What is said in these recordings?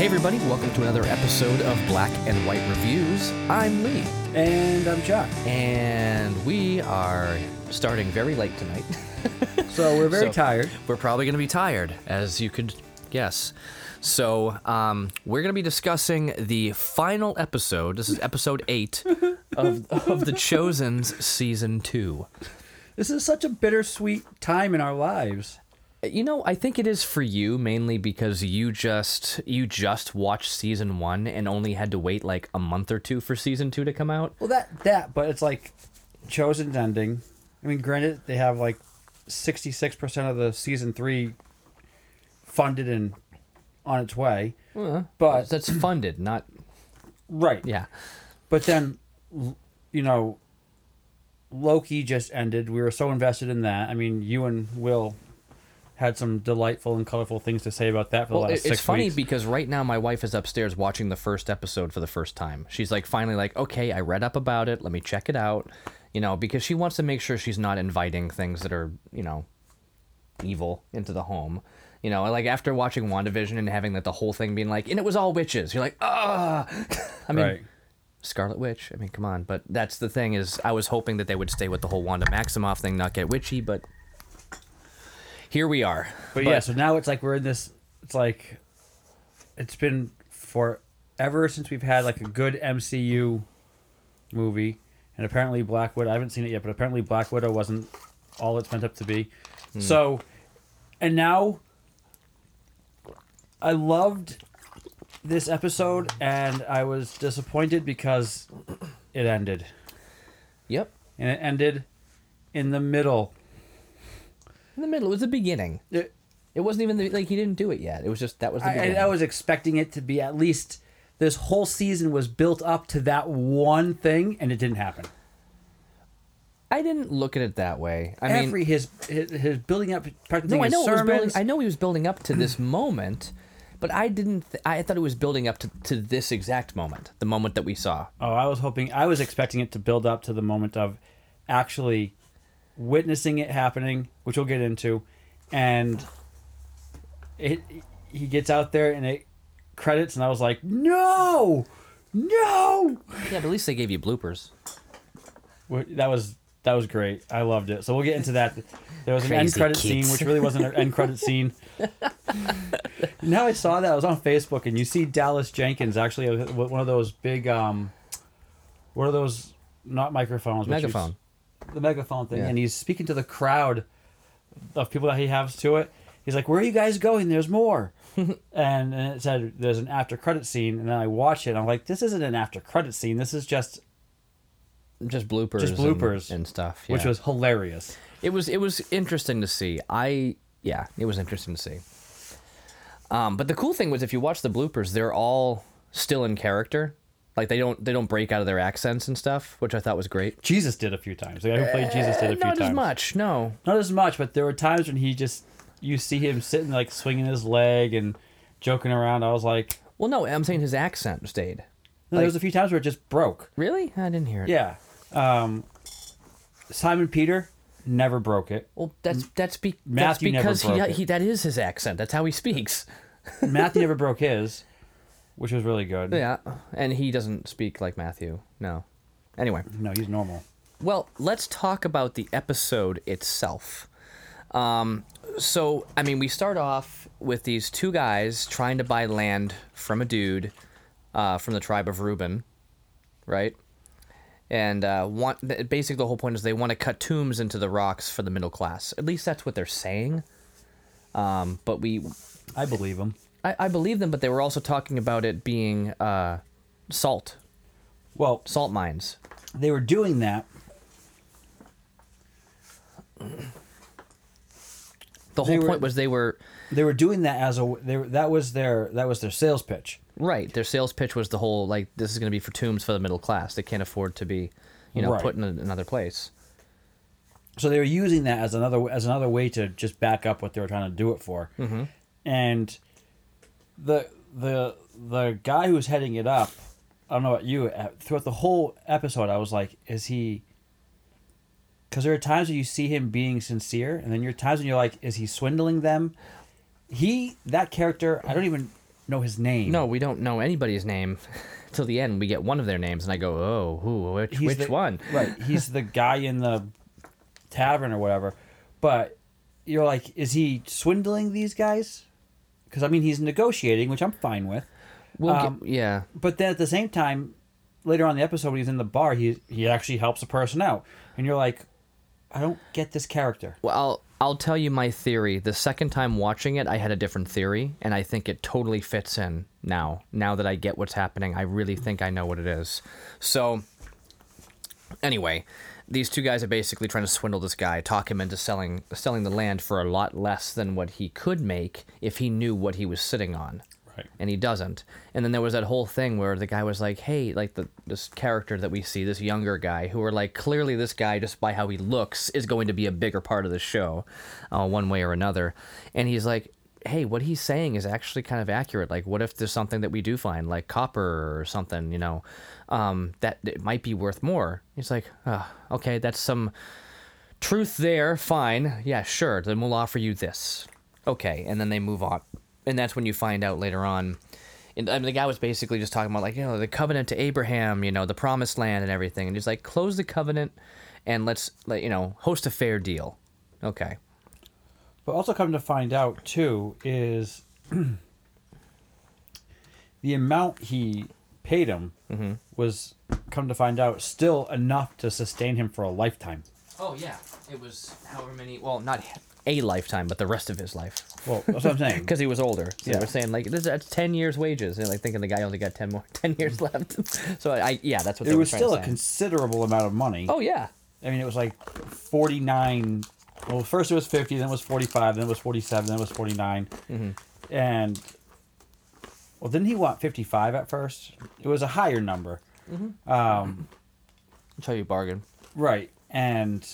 Hey, everybody, welcome to another episode of Black and White Reviews. I'm Lee, And I'm Chuck. and we are starting very late tonight. So we're very So- tired. We're probably going to be tired, as you could guess. So, um, we're going to be discussing the final episode. This is episode eight of, of The Chosen's season two. This is such a bittersweet time in our lives. You know, I think it is for you mainly because you just you just watched season one and only had to wait like a month or two for season two to come out. Well, that that, but it's like chosen ending. I mean, granted, they have like sixty six percent of the season three funded and on its way. But That's funded, not right, yeah. But then, you know, Loki just ended. We were so invested in that. I mean, you and Will had some delightful and colorful things to say about that for Well, the last it's six funny weeks. because right now my wife is upstairs watching the first episode for the first time. She's like finally like, okay, I read up about it. Let me check it out. You know, because she wants to make sure she's not inviting things that are you know evil into the home. You know, like after watching WandaVision and having like the whole thing being like, and it was all witches. You're like, ah. I mean, right. Scarlet Witch. I mean, come on. But that's the thing is, I was hoping that they would stay with the whole Wanda Maximoff thing, not get witchy. But here we are. But, yeah, so now it's like we're in this. It's like it's been forever since we've had like a good MCU movie, and apparently Black Widow. I haven't seen it yet, but apparently Black Widow wasn't all it's meant up to be. Hmm. So, and now I loved this episode, and I was disappointed because it ended, Yep. and it ended in the middle. In the middle, it was the beginning. It, It wasn't even the, like he didn't do it yet. It was just that was the I, beginning. I was expecting it to be at least this whole season was built up to that one thing, and it didn't happen. I didn't look at it that way. I mean, his, his his building up, no, I know building. I know he was building up to this moment, but I didn't. Th- I thought it was building up to, to this exact moment, the moment that we saw. oh, I was hoping, I was expecting it to build up to the moment of actually witnessing it happening, which we'll get into, and it he gets out there and it credits, and I was like, no, no. Yeah, but at least they gave you bloopers. That was that was great. I loved it. So we'll get into that. There was an end credit kids. scene, which really wasn't an end credit scene. now I saw that I was on Facebook, and you see Dallas Jenkins actually uh, one of those big um, what are those? Not microphones, Megaphone. The megaphone thing, Yeah. and he's speaking to the crowd of people that he has to it. He's like, "Where are you guys going? There's more." and, and it said there's an after credit scene, and then I watch it. And I'm like, "This isn't an after credit scene. This is just," Just bloopers. Just bloopers. and, stuff. which was hilarious. It was it was interesting to see. I yeah, it was interesting to see. Um, but the cool thing was if you watch the bloopers, they're all still in character. Like they don't they don't break out of their accents and stuff, which I thought was great. Jesus did a few times. The guy who played Jesus did a few Not times. as much, no. Not as much, but there were times when he just you see him sitting like swinging his leg and joking around. I was like, Well, no, I'm saying his accent stayed. no, there was a few times where it just broke. Really? I didn't hear it. Yeah. Um, Simon Peter never broke it. Well, that's that's, be- that's Matthew never because he, it. he that is his accent. That's how he speaks. Matthew never broke his, which was really good. Yeah, and he doesn't speak like Matthew. No. Anyway, No, he's normal. Well, let's talk about the episode itself. Um, so, I mean, we start off with these two guys trying to buy land from a dude uh, from the tribe of Reuben, right? And uh, want basically the whole point is they want to cut tombs into the rocks for the middle class. At least that's what they're saying. Um, but we, I believe him. I, I believe them, but they were also talking about it being uh, salt, Well, salt mines. they were doing that. The They whole were- point was they were They were doing that as a. They, were- that was their. That was their sales pitch. Right. Their sales pitch was the whole like this is going to be for tombs for the middle class. They can't afford to be, you know, Right. put in a, another place. So they were using that as another as another way to just back up what they were trying to do it for. Mm-hmm. And the the the guy who was heading it up, I don't know about you. uh, Throughout the whole episode, I was like, is he? Because there are times when you see him being sincere, and then there are times when you're like, is he swindling them? He that character, I don't even know his name. No, we don't know anybody's name till the end. We get one of their names, and I go, "Oh, who? Which, He's which the- one?" Right. He's the guy in the tavern or whatever. But you're like, is he swindling these guys? Because I mean, he's negotiating, which I'm fine with. We'll Um, get, yeah, But then at the same time, later on in the episode, when he's in the bar, he he actually helps a person out, and you're like, I don't get this character. Well, I'll I'll tell you my theory. The second time watching it, I had a different theory, and I think it totally fits in now. Now that I get what's happening, I really think I know what it is. So, anyway, these two guys are basically trying to swindle this guy, talk him into selling selling the land for a lot less than what he could make if he knew what he was sitting on Right. and he doesn't. And then there was that whole thing where the guy was like, "Hey, like the this character that we see, this younger guy, who are like clearly this guy just by how he looks is going to be a bigger part of the show, uh, one way or another." And he's like, "Hey, what he's saying is actually kind of accurate. Like, what if there's something that we do find, like copper or something, you know, um, that it might be worth more?" He's like, oh, "Okay, that's some." Truth there, fine. Yeah, sure. Then we'll offer you this. Okay, and then they move on and that's when you find out later on. And I mean, the guy was basically just talking about like you know the covenant to Abraham, you know the promised land and everything, and he's like close the covenant, and let's let you know host a fair deal. Okay. But also come to find out too is the amount he paid him was come to find out still enough to sustain him for a lifetime. Oh yeah, it was however many. Well, not a lifetime, but the rest of his life, Well, that's what I'm saying. because he was older. So Yeah. they were saying like this that's ten years wages, and like thinking the guy only got ten more ten years left. so I, yeah, that's what it they were was trying still to a say. considerable amount of money. oh yeah, I mean, it was like 49. Well, first it was 50, then it was 45, then it was 47, then it was 49. Mm-hmm. And, well, didn't he want 55 at first? It was a higher number. Mm-hmm. Um, I'll tell you bargain. right. And,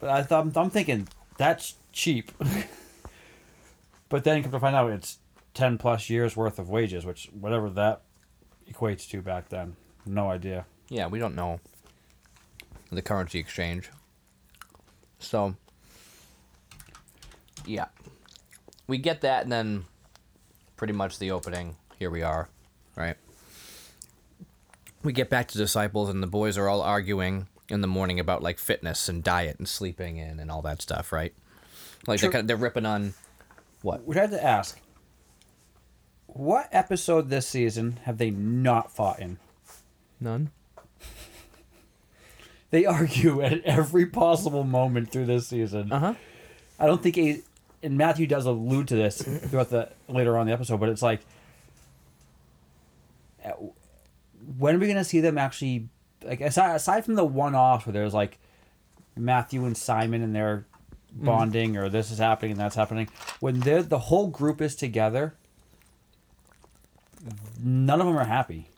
but I thought, I'm thinking, that's cheap. but then come to find out it's 10 plus years worth of wages, which, whatever that equates to back then. No idea. Yeah, we don't know the currency exchange. So, yeah. We get that, and then pretty much the opening. Here we are, right? We get back to disciples, and the boys are all arguing in the morning about like fitness and diet and sleeping in and all that stuff, right? Like they're, kind of, they're ripping on what? We had to ask, what episode this season have they not fought in? None. They argue at every possible moment through this season. Uh huh. I don't think a, and Matthew does allude to this throughout the later on in the episode, but it's like, when are we gonna see them actually? Like aside, aside from the one off where there's like Matthew and Simon and they're mm. bonding or this is happening and that's happening, when they're the whole group is together, none of them are happy,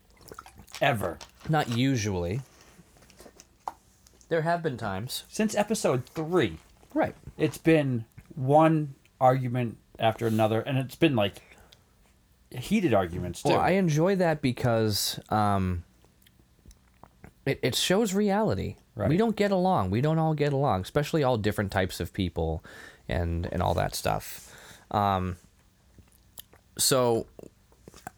ever. Not usually. There have been times. Since episode three. Right. it's been one argument after another, and it's been like heated arguments too. Well, I enjoy that because um, it, it shows reality. Right. We don't get along. We don't all get along, especially all different types of people and, and all that stuff. Um, so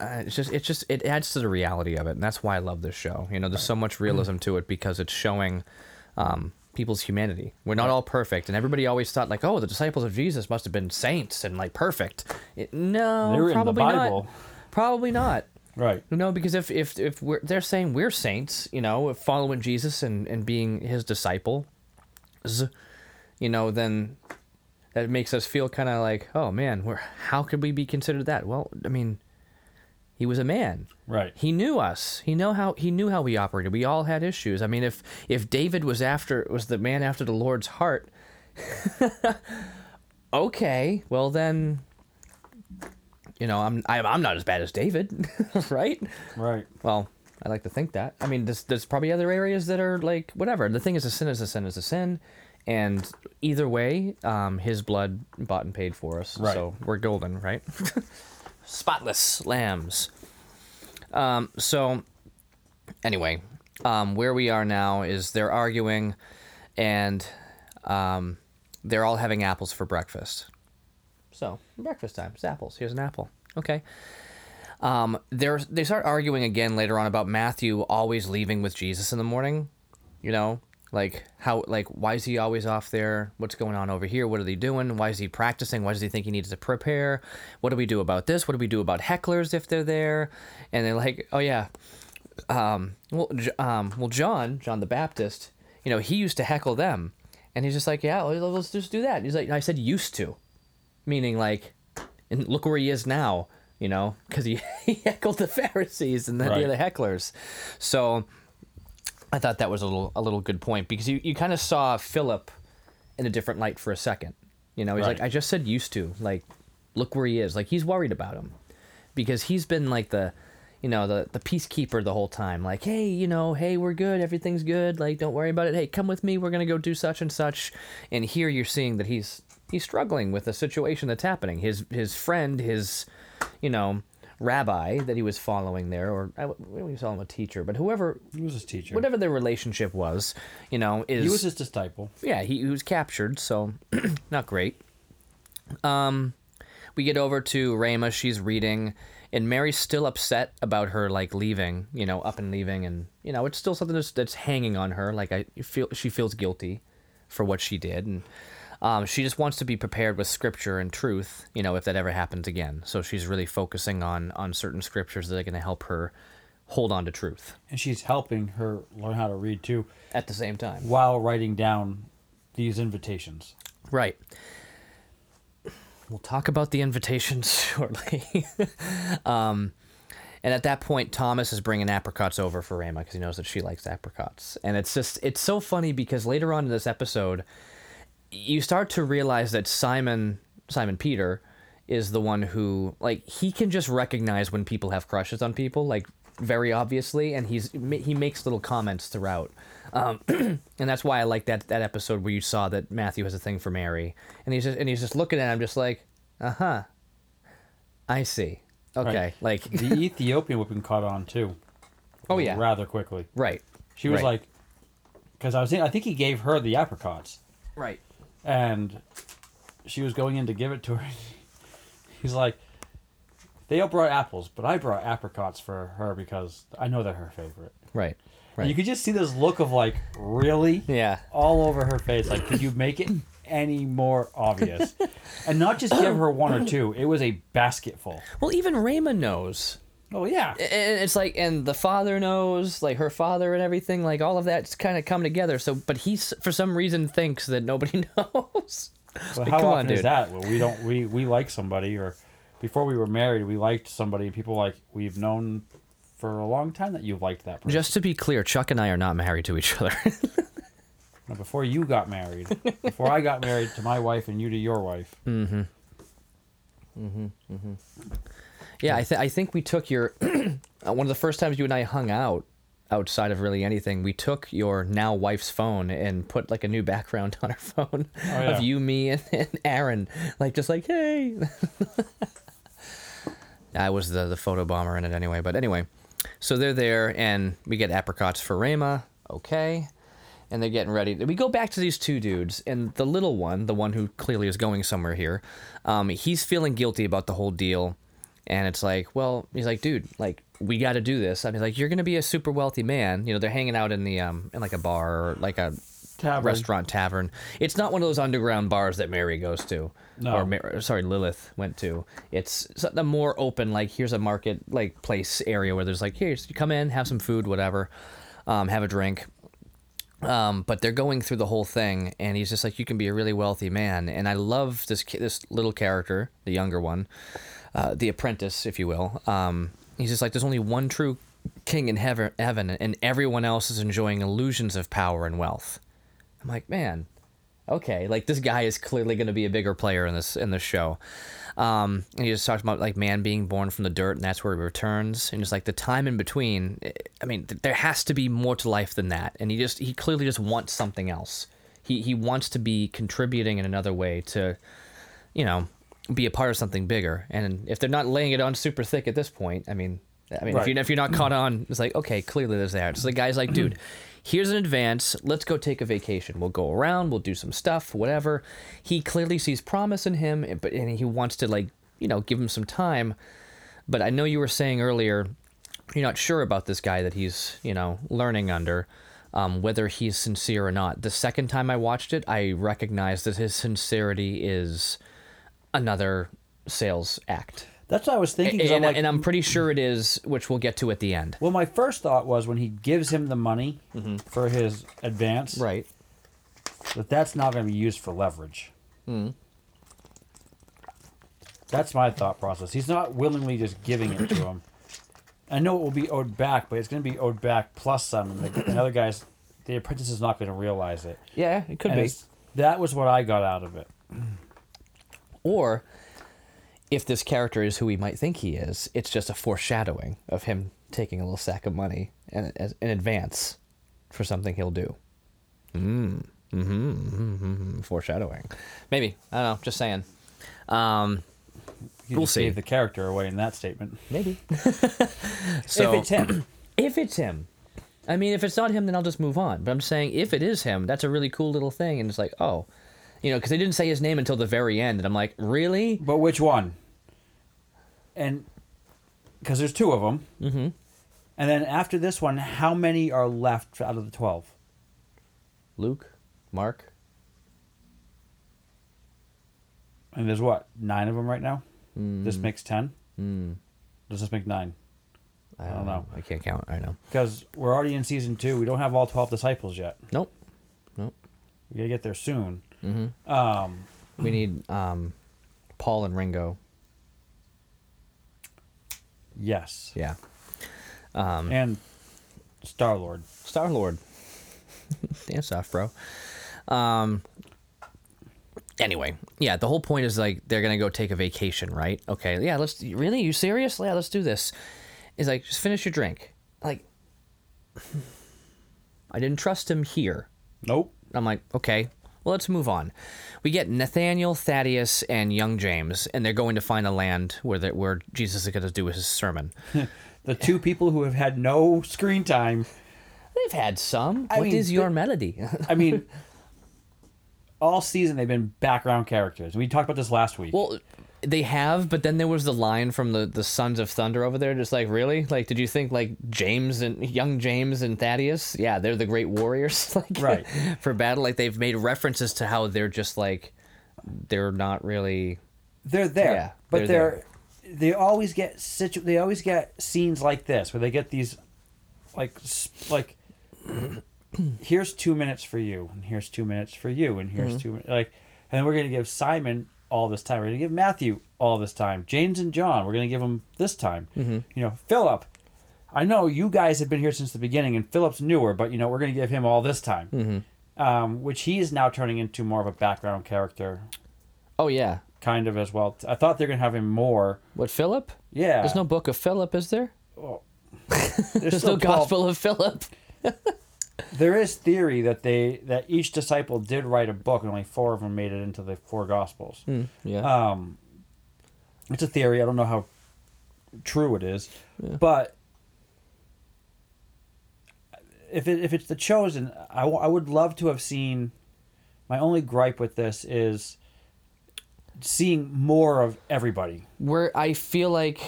uh, it's just it's just it adds to the reality of it, and that's why I love this show. You know, there's so much realism to it because it's showing um, people's humanity. We're not all perfect, and everybody always thought like, oh, the disciples of Jesus must have been saints and like perfect. It, no, They were in the probably not. Probably not. right. No, because if if if we're they're saying we're saints, you know, following Jesus and and being his disciple, you know, then that makes us feel kind of like, oh man, we're how could we be considered that? Well, I mean, he was a man. Right. He knew us. He know how he knew how we operated. We all had issues. I mean, if if David was after was the man after the Lord's heart, okay, well then, you know, I'm I, I'm not as bad as David, right? Right. Well, I like to think that. I mean, there's, there's probably other areas that are like whatever. The thing is, a sin is a sin is a sin, and either way, um, his blood bought and paid for us. Right. So we're golden, right? Spotless lambs. Um, so anyway, um, where we are now is they're arguing, and um, they're all having apples for breakfast. So breakfast time. It's apples. Here's an apple. Okay. Um, they start arguing again later on about Matthew always leaving with Jesus in the morning. You know, like how like why is he always off there? What's going on over here? What are they doing? Why is he practicing? Why does he think he needs to prepare? What do we do about this? What do we do about hecklers if they're there? And they're like, oh yeah, um, well, um, well, John, John the Baptist, you know, he used to heckle them, and he's just like, yeah, let's just do that. He's like, I said used to, meaning like, and look where he is now, you know, because he, he heckled the Pharisees and the, Right. the hecklers. So I thought that was a little a little good point because you, you kind of saw Philip in a different light for a second. You know, he's like, I just said used to. Like, look where he is. Like, he's worried about him because he's been like the, you know, the the peacekeeper the whole time. Like, hey, you know, hey, we're good. Everything's good. Like, don't worry about it. Hey, come with me. We're gonna go do such and such. And here you're seeing that he's he's struggling with the situation that's happening. His his friend, his, you know. Rabbi that he was following there, or I wouldn't call him a teacher, but whoever He was his teacher. whatever their relationship was, you know, is He was his disciple. yeah, he, he was captured, so not great. Um, we get over to Ramah. She's reading, and Mary's still upset about her like leaving, you know, up and leaving, and you know, it's still something that's, that's hanging on her. Like I feel she feels guilty for what she did, and um, she just wants to be prepared with scripture and truth, you know, if that ever happens again. So she's really focusing on on certain scriptures that are going to help her hold on to truth And she's helping her learn how to read too at the same time. while writing down these invitations. Right. We'll talk about the invitations shortly. um, and at that point, Thomas is bringing apricots over for Ramah because he knows that she likes apricots. And it's just, it's so funny because later on in this episode, you start to realize that Simon, Simon Peter, is the one who, like, he can just recognize when people have crushes on people, like, very obviously, and he's he makes little comments throughout. Um, and that's why I like that that episode where you saw that Matthew has a thing for Mary, and he's just and he's just looking at him, just like, uh huh, I see. Okay, Right. like, The Ethiopian whipping caught on too. oh yeah, Rather quickly. right. She was Right. like, because I was I think he gave her the apricots, right. And she was going in to give it to her. He's like, they all brought apples, but I brought apricots for her because I know they're her favorite. Right. And Right. you could just see this look of like, really? yeah. all over her face. Like, could you make it any more obvious? and not just give her one or two. It was a basketful. Well, even Raymond knows. Oh yeah. and it's like and the father knows like her father and everything like all of that's kind of come together so but he for some reason thinks that nobody knows But Like, how come often on, is dude. that? Well, we don't. We we like somebody, or before we were married, we liked somebody. People like we've known for a long time that you've liked that person. just to be clear chuck and i are not married to each other No, before you got married, before I got married to my wife and you to your wife. Mm. Yeah i, th- I think we took your uh, one of the first times you and i hung out outside of really anything we took your now wife's phone and put like a new background on her phone yeah. of you me and, and aaron like just like hey I was the the photo bomber in it anyway. But anyway, so they're there, and we get apricots for Ramah. Okay, and they're getting ready. We go back to these two dudes, and the little one, the one who clearly is going somewhere here, um, he's feeling guilty about the whole deal, and it's like, well, he's like, dude, like we got to do this. I mean, like you're gonna be a super wealthy man. You know, they're hanging out in the um in like a bar or like a Tavern. restaurant tavern. It's not one of those underground bars that Mary goes to. No. Or Mar- sorry, Lilith went to. It's something more open. Like here's a market like place area where there's like here you come in, have some food, whatever, um, have a drink. Um, but they're going through the whole thing, and he's just like, "You can be a really wealthy man." And I love this this little character, the younger one, uh, the apprentice, if you will. Um, he's just like, "There's only one true king in heaven, heaven, and everyone else is enjoying illusions of power and wealth." I'm like, man, okay, like this guy is clearly going to be a bigger player in this in this show. Um, and he just talks about like man being born from the dirt, and that's where he returns, and just like the time in between. eh, I mean, th- there has to be more to life than that, and he just he clearly just wants something else. He he wants to be contributing in another way to, you know, be a part of something bigger. And if they're not laying it on super thick at this point, I mean, I mean, if Right. you if you're not caught on, it's like okay, clearly there's that. So the guy's like, dude, here's an advance. Let's go take a vacation. We'll go around. We'll do some stuff, whatever. He clearly sees promise in him, but and he wants to like you know give him some time. But I know you were saying earlier you're not sure about this guy that he's you know learning under. Um, whether he's sincere or not. The second time I watched it, I recognized that his sincerity is another sales act. That's what I was thinking. And, I'm like, and I'm pretty hmm. sure it is, which we'll get to at the end. well, my first thought was when he gives him the money mm-hmm. for his advance, Right. that that's not going to be used for leverage. Hmm. That's my thought process. He's not willingly just giving it to him. I know it will be owed back, but it's going to be owed back plus some. And the, the other guys, the apprentice is not going to realize it. Yeah, it could And be. that was what I got out of it. Or if this character is who we might think he is, it's just a foreshadowing of him taking a little sack of money in, as- in advance for something he'll do. Mm. Mm-hmm, mm-hmm. Foreshadowing. Maybe. I don't know. Just saying. Um, You We'll just see. the character away in that statement. maybe. so, if it's him, if it's him. I mean, if it's not him, then I'll just move on. But I'm saying if it is him, that's a really cool little thing. And it's like, oh, you know, because they didn't say his name until the very end. And I'm like, really? but which one? And because there's two of them. Mm-hmm. And then after this one, how many are left out of the twelve? Luke? Mark? And there's what nine of them right now. Mm. This makes ten. Does this make nine? I don't know. I can't count. I know. Because we're already in season two. We don't have all twelve disciples yet. Nope. Nope. We gotta get there soon. Mm-hmm. Um, We need um, Paul and Ringo. yes, Yeah. Um, and Star Lord. Star Lord. Dance off, bro. Um. Anyway, yeah, the whole point is like they're gonna go take a vacation, right? Okay, yeah, let's. Really, you serious? Yeah, let's do this. Is like just finish your drink. Like, I didn't trust him here. Nope. I'm like, okay, let's move on. We get Nathaniel, Thaddeus, and young James, and they're going to find a land where where Jesus is going to do his sermon. The two people who have had no screen time. They've had some. I What is mean, your the- melody? I mean, all season they've been background characters. We talked about this last week. well, they have, but then there was the line from the the Sons of Thunder over there, just like really, like, did you think like James and young James and Thaddeus? Yeah, they're the great warriors, like Right. for battle. Like they've made references to how they're just like they're not really. they're there, Yeah, but they're they're, they always get situ- They always get scenes like this where they get these, like like. here's two minutes for you, and here's two minutes for you, and here's mm-hmm. two like, and then we're gonna give Simon all this time. We're gonna give Matthew all this time. James and John, we're gonna give them this time. You know, Philip. I know you guys have been here since the beginning, and Philip's newer, but you know we're gonna give him all this time. Um, which he is now turning into more of a background character, Oh yeah, kind of as well. I thought they're gonna have him more. what Philip? Yeah, There's no book of Philip, is there? there's There's no 12 Gospel of Philip. There is theory that they that each disciple did write a book, and only four of them made it into the four gospels. Yeah. Um, it's a theory. I don't know how true it is, but if it, if it's the chosen, I, w- I would love to have seen. My only gripe with this is seeing more of everybody, Where I feel like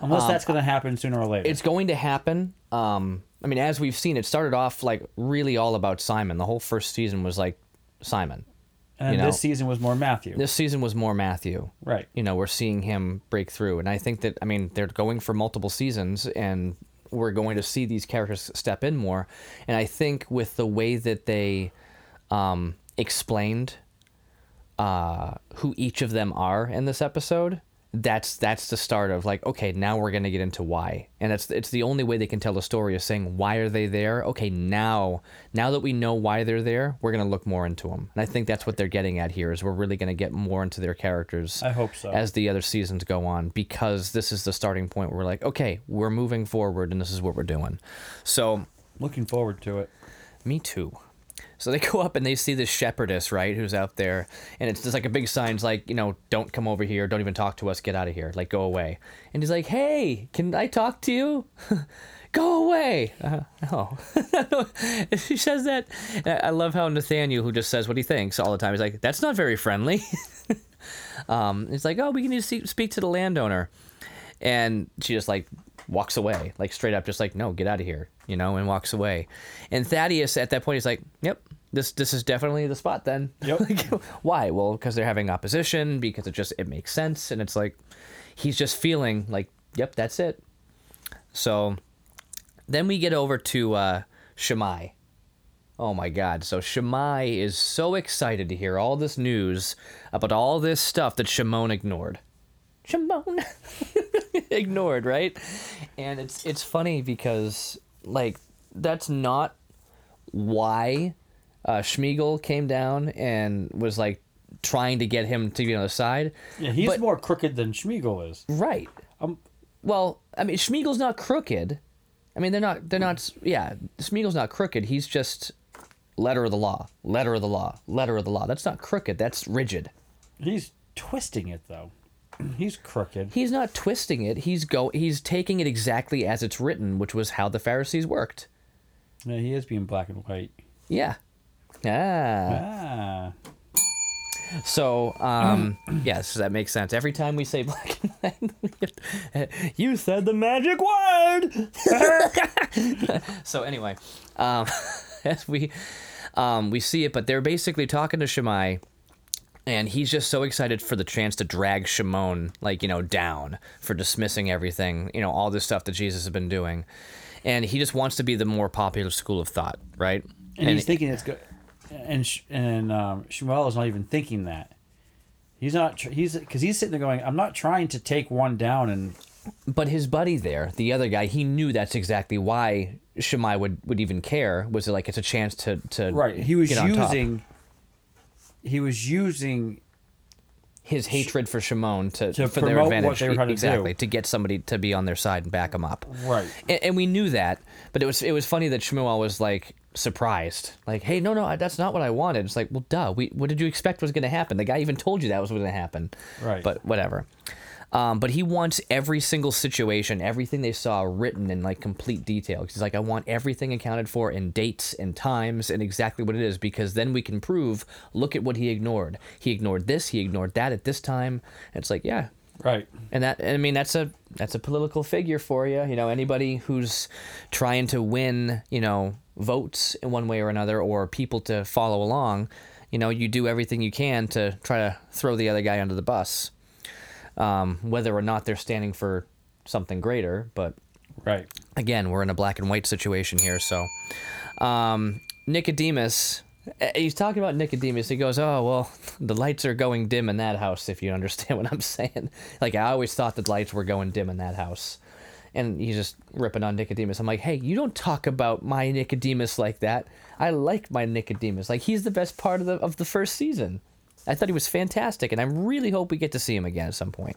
unless that's going to happen sooner or later. it's going to happen. Um, I mean, as we've seen, it started off like really all about Simon. The whole first season was like Simon. and you know, this season was more Matthew, This season was more Matthew. right? You know, we're seeing him break through, and I think that I mean they're going for multiple seasons, and we're going to see these characters step in more. And I think with the way that they um, explained uh, who each of them are in this episode, that's that's the start of like okay now we're gonna get into why and it's it's the only way they can tell the story is saying why are they there okay now now that we know why they're there we're gonna look more into them and i think that's what they're getting at here is we're really gonna get more into their characters I hope so. as the other seasons go on because this is the starting point where we're like okay we're moving forward and this is what we're doing so Looking forward to it. me too. So they go up and they see this shepherdess, right, who's out there, and it's just like a big sign, it's like, you know, don't come over here, don't even talk to us, get out of here, like go away. And he's like, hey, can I talk to you? go away. Uh, oh, she says that. I love how Nathaniel, who just says what he thinks all the time, he's like, that's not very friendly. um, it's like, oh, we can just speak to the landowner. and she just like walks away, like straight up, just like no, get out of here, you know, and walks away. And Thaddeus at that point is like, yep. This, this is definitely the spot then. Yep. Like, Why? Well, because they're having opposition. Because it just it makes sense, and it's like he's just feeling like, yep, that's it. So then we get over to uh, Shammai. Oh my God. So Shammai is so excited to hear all this news about all this stuff that Shimon ignored. Shimon ignored, right? And it's it's funny because like that's not why uh, Schmiegel came down and was like trying to get him to be on the side. Yeah, he's But- more crooked than Schmiegel is. Right. Um, Well, I mean, Schmiegel's not crooked. I mean, they're not. They're not. Yeah, Schmiegel's not crooked. He's just letter of the law. Letter of the law. Letter of the law. That's not crooked. That's rigid. he's twisting it though. He's crooked. He's not twisting it. He's go. He's taking it exactly as it's written, which was how the Pharisees worked. Yeah, he is being black and white. Yeah. Ah. Ah. So, um, yes, that makes sense. Every time we say black and white, we have to- you said the magic word. so anyway, um, as we um, we see it, but they're basically talking to Shammai, and he's just so excited for the chance to drag Shimon, like you know, down for dismissing everything, you know, all this stuff that Jesus has been doing, and he just wants to be the more popular school of thought, right? And, he's thinking it's good. And Sh- and um, Shmuel is not even thinking that. He's not. Tr- he's because he's sitting there going, "I'm not trying to take one down." And But his buddy there, the other guy, he knew that's exactly why Shammai would, would even care. Was it like it's a chance to to right, he was get on top. using. He was using his hatred for Shimon to, To for their advantage. they were trying to exactly do. to get somebody to be on their side and back them up. Right. And, and we knew that, but it was it was funny that Shmuel was like surprised, like, "Hey, no, no, that's not what I wanted." It's like, well, duh. We what did you expect was going to happen? The guy even told you that was going to happen. Right. But whatever. Um, but he wants every single situation, everything they saw written in like complete detail. He's like, I want everything accounted for in dates and times and exactly what it is, because then we can prove. Look at what he ignored. He ignored this. He ignored that at this time. And it's like, yeah, right. and that I mean that's a that's a political figure for you. You know, anybody who's trying to win, you know, votes in one way or another, or people to follow along. You know, you do everything you can to try to throw the other guy under the bus, um, whether or not they're standing for something greater. But Right. again, we're in a black and white situation here. So, um, Nicodemus, eh, he's talking about Nicodemus. He goes, "Oh well, the lights are going dim in that house. If you understand what I'm saying, like I always thought the lights were going dim in that house." And he's just ripping on Nicodemus. I'm like, hey, you don't talk about my Nicodemus like that. I like my Nicodemus. Like he's the best part of the of the first season. I thought he was fantastic, and I really hope we get to see him again at some point.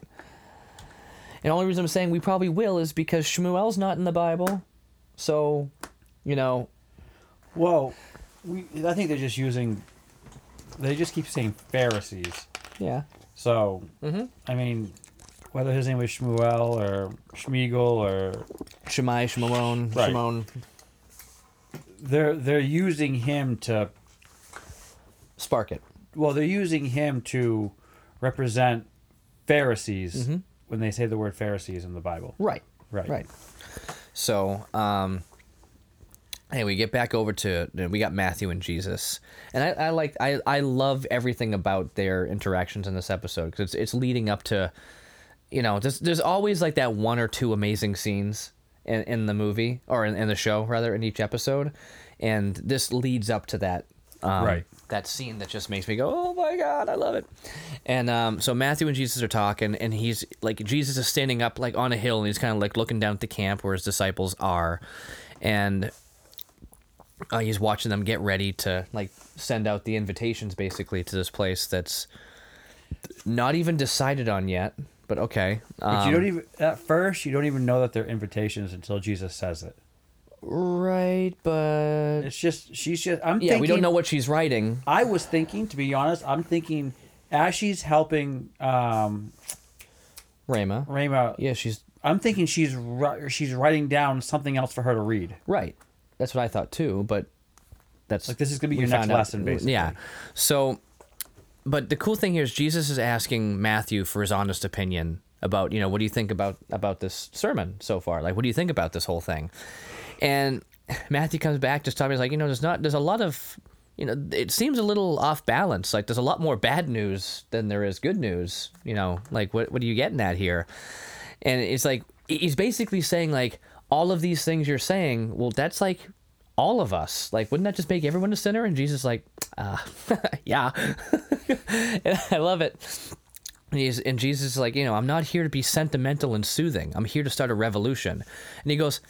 And the only reason I'm saying we probably will is because Shmuel's not in the Bible. So, you know, Well, we. I think they're just using. They just keep saying Pharisees. yeah. So, Mm-hmm. I mean, whether his name was Shmuel or Schmiegel or Shammai, Shimon, Right. Shimon. they're they're using him to Spark it. Well they're using him to represent Pharisees Mm-hmm. when they say the word Pharisees in the Bible. Right. Right. Right. So, um, hey, we get back over to we got Matthew and Jesus, and I, I like I I love everything about their interactions in this episode because it's it's leading up to, you know, there's there's always like that one or two amazing scenes in in the movie or in, in the show rather in each episode, and this leads up to that. Um, Right. That scene that just makes me go, oh my god, I love it. And um, so Matthew and Jesus are talking, and he's like, Jesus is standing up like on a hill, and he's kind of like looking down at the camp where his disciples are, and uh, he's watching them get ready to like send out the invitations basically to this place that's not even decided on yet. But okay, But um, you don't even at first you don't even know that they're invitations until Jesus says it. Right? But It's just she's just I'm yeah, thinking we don't know what she's writing. I was thinking to be honest, I'm thinking as she's helping um Ramah, Ramah yeah, she's I'm thinking she's ri- she's writing down something else for her to read. Right. That's what I thought too, but that's Like, this is gonna be your next found out- lesson, basically. Yeah. So, but the cool thing here is Jesus is asking Matthew for his honest opinion about you know what do you think about about this sermon so far? Like what do you think about this whole thing? And Matthew comes back just talking he's like you know there's not there's a lot of you know it seems a little off balance. Like there's a lot more bad news than there is good news. You know like what what are you getting at here? And it's like he's basically saying like all of these things you're saying. Well, that's like all of us. Like, wouldn't that just make everyone a sinner? And Jesus, like, uh, yeah. I love it. And, he's, and Jesus is like, you know, I'm not here to be sentimental and soothing. I'm here to start a revolution. And he goes,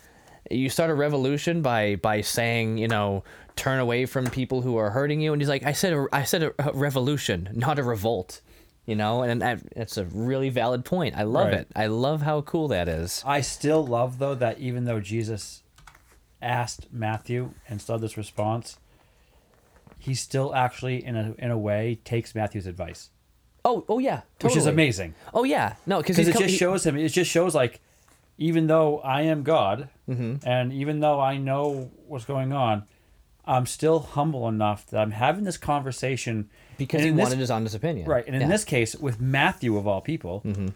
you start a revolution by by saying, you know, turn away from people who are hurting you. And he's like, I said, a, I said a, a revolution, not a revolt. You know, and that, that's a really valid point. I love Right. it. I love how cool that is. I still love though that even though Jesus asked Matthew and saw this response, he still actually in a in a way takes Matthew's advice, Oh, oh yeah, totally. which is amazing Oh yeah, no, because because it just shows him. It just shows like even though I am God, Mm-hmm. and even though I know what's going on, I'm still humble enough that I'm having this conversation because he in this- wanted his honest opinion. Right. And in Yeah. this case, with Matthew of all people, Mm-hmm.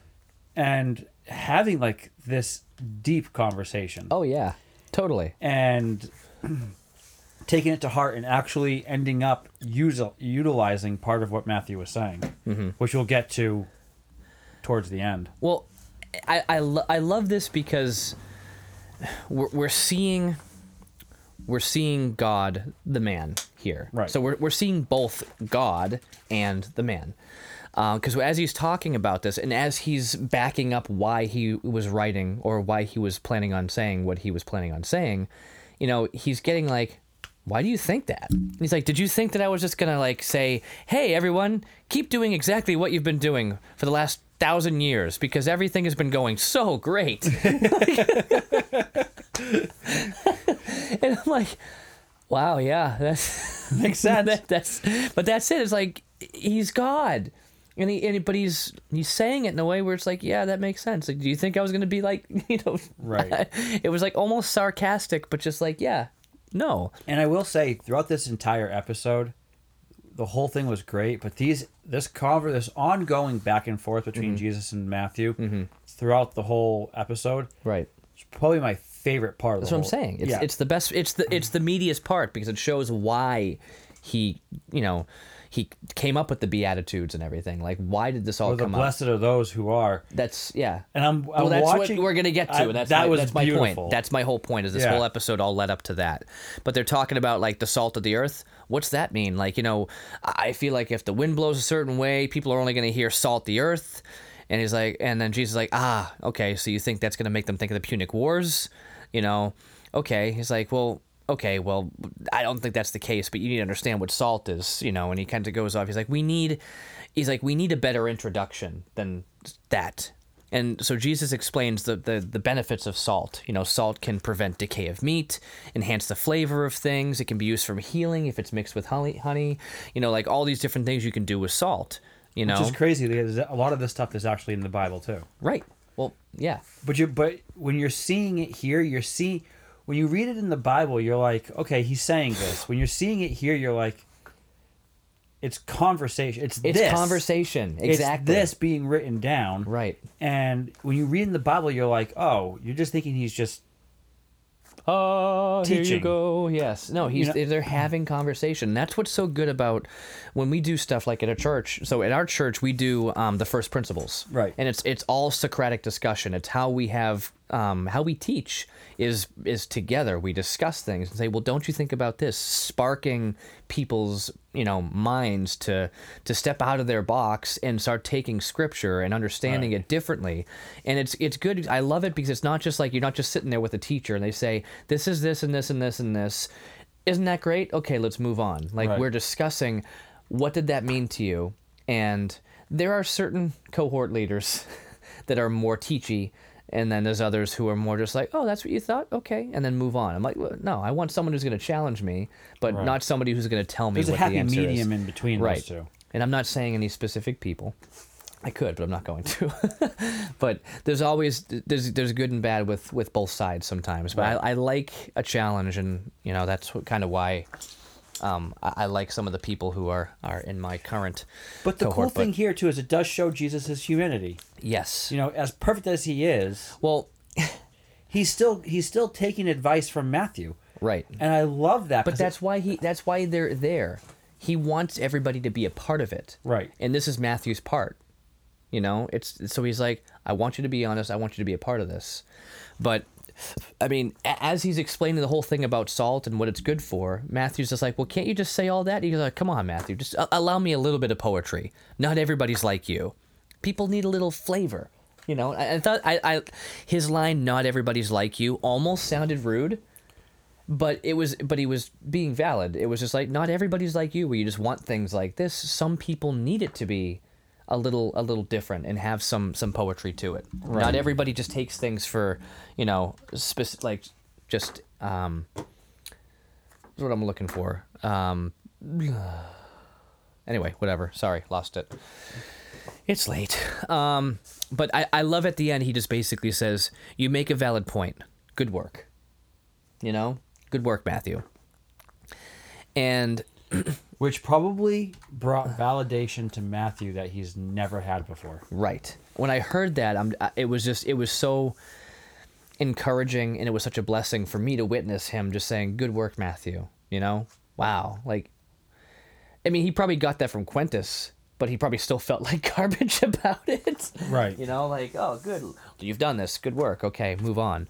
and having like this deep conversation Oh yeah, totally. and taking it to heart and actually ending up usil- utilizing part of what Matthew was saying, Mm-hmm. which we'll get to towards the end. Well, I I, lo- I love this because we're we're seeing we're seeing God the man here. Right. So we're we're seeing both God and the man. Uh, because as he's talking about this, and as he's backing up why he was writing or why he was planning on saying what he was planning on saying, you know, he's getting like, why do you think that? And he's like, did you think that I was just gonna like say, hey everyone, keep doing exactly what you've been doing for the last thousand years because everything has been going so great. and I'm like, wow, yeah, that's Makes sense. that, that's but that's it. It's like he's God. And he, and he, but he's he's saying it in a way where it's like, yeah, that makes sense. Like, do you think I was gonna be like, you know, Right. it was like almost sarcastic, but just like, yeah, no, And I will say, throughout this entire episode, the whole thing was great. But these, this cover this ongoing back and forth Mm-hmm. between Jesus and Matthew, throughout the whole episode, right. is probably my favorite part of That's what I'm saying. It's yeah. it's the best. It's the it's the meatiest part because it shows why he, you know, he came up with the beatitudes and everything. Like, why did this all the come up? blessed are those who are. That's yeah. And I'm, I'm well, that's watching. what we're gonna get to. I- and that's that my, was that's my beautiful. point. That's my whole point. Is this Yeah. whole episode all led up to that? But they're talking about like the salt of the earth. What's that mean? Like you know, I feel like if the wind blows a certain way, people are only gonna hear salt the earth. And he's like, and then Jesus is like, ah, okay, so you think that's gonna make them think of the Punic Wars? You know, okay. He's like, well. Okay, well, I don't think that's the case, but you need to understand what salt is, you know. And he kind of goes off. He's like, we need, he's like, we need a better introduction than that. And so Jesus explains the, the, the benefits of salt. You know, salt can prevent decay of meat, enhance the flavor of things. It can be used for healing if it's mixed with honey. honey. You know, like all these different things you can do with salt. You know, Which is crazy because a lot of this stuff is actually in the Bible too. right? Well, yeah, But you but when you're seeing it here, you're see when you read it in the Bible, you're like, okay, he's saying this. When you're seeing it here, you're like, it's conversation. It's it's this. conversation. Exactly. It's this being written down. Right. And when you read in the Bible, you're like, oh, you're just thinking he's just Oh, here you go. Yes. No, he's know- they're having conversation. That's what's so good about when we do stuff like at a church. So at our church, we do um, the first principles. Right. And it's it's all Socratic discussion. It's how we have um, how we teach is is together. We discuss things and say, well, don't you think about this? Sparking people's you know minds to to step out of their box and start taking scripture and understanding Right. it differently and it's it's good i love it because it's not just like you're not just sitting there with a teacher and they say this is this and this and this and this isn't that great okay let's move on like Right. we're discussing what did that mean to you and there are certain cohort leaders that are more teachy and then there's others who are more just like oh that's what you thought okay and then move on i'm like well, no i want someone who's going to challenge me but Right. not somebody who's going to tell me there's a what happy the answer medium is in between right those two. and I'm not saying any specific people. I could, but I'm not going to. but there's always there's there's good and bad with with both sides sometimes. But Right. I, I like a challenge, and you know that's what, kind of why Um, I, I like some of the people who are are in my current. But the cohort, cool thing here too is it does show Jesus' humanity. yes. You know, as perfect as he is, well, he's still he's still taking advice from Matthew, right. and I love that. But that's why he. That's why they're there. He wants everybody to be a part of it. Right. And this is Matthew's part. You know, it's so he's like, I want you to be honest. I want you to be a part of this. But I mean, as he's explaining the whole thing about salt and what it's good for, Matthew's just like, well, can't you just say all that? He's like, come on, Matthew, just allow me a little bit of poetry. Not everybody's like you. People need a little flavor. You know, I, I thought I, I his line, "Not everybody's like you," almost sounded rude but it was but he was being valid it was just like not everybody's like you where you just want things like this some people need it to be a little a little different and have some some poetry to it. Not everybody just takes things for you know spec- like just um what i'm looking for. Um anyway whatever. Sorry lost it. It's late. Um but I, I love at the end he just basically says you make a valid point. Good work. You know? Good work matthew. And which probably brought validation to Matthew that he's never had before. right. When i heard that i'm it was just it was so encouraging and it was such a blessing for me to witness him just saying good work matthew you know? Wow. Like i mean he probably got that from quintus but he probably still felt like garbage about it. Right. you know like oh good. You've done this. Good work. Okay move on.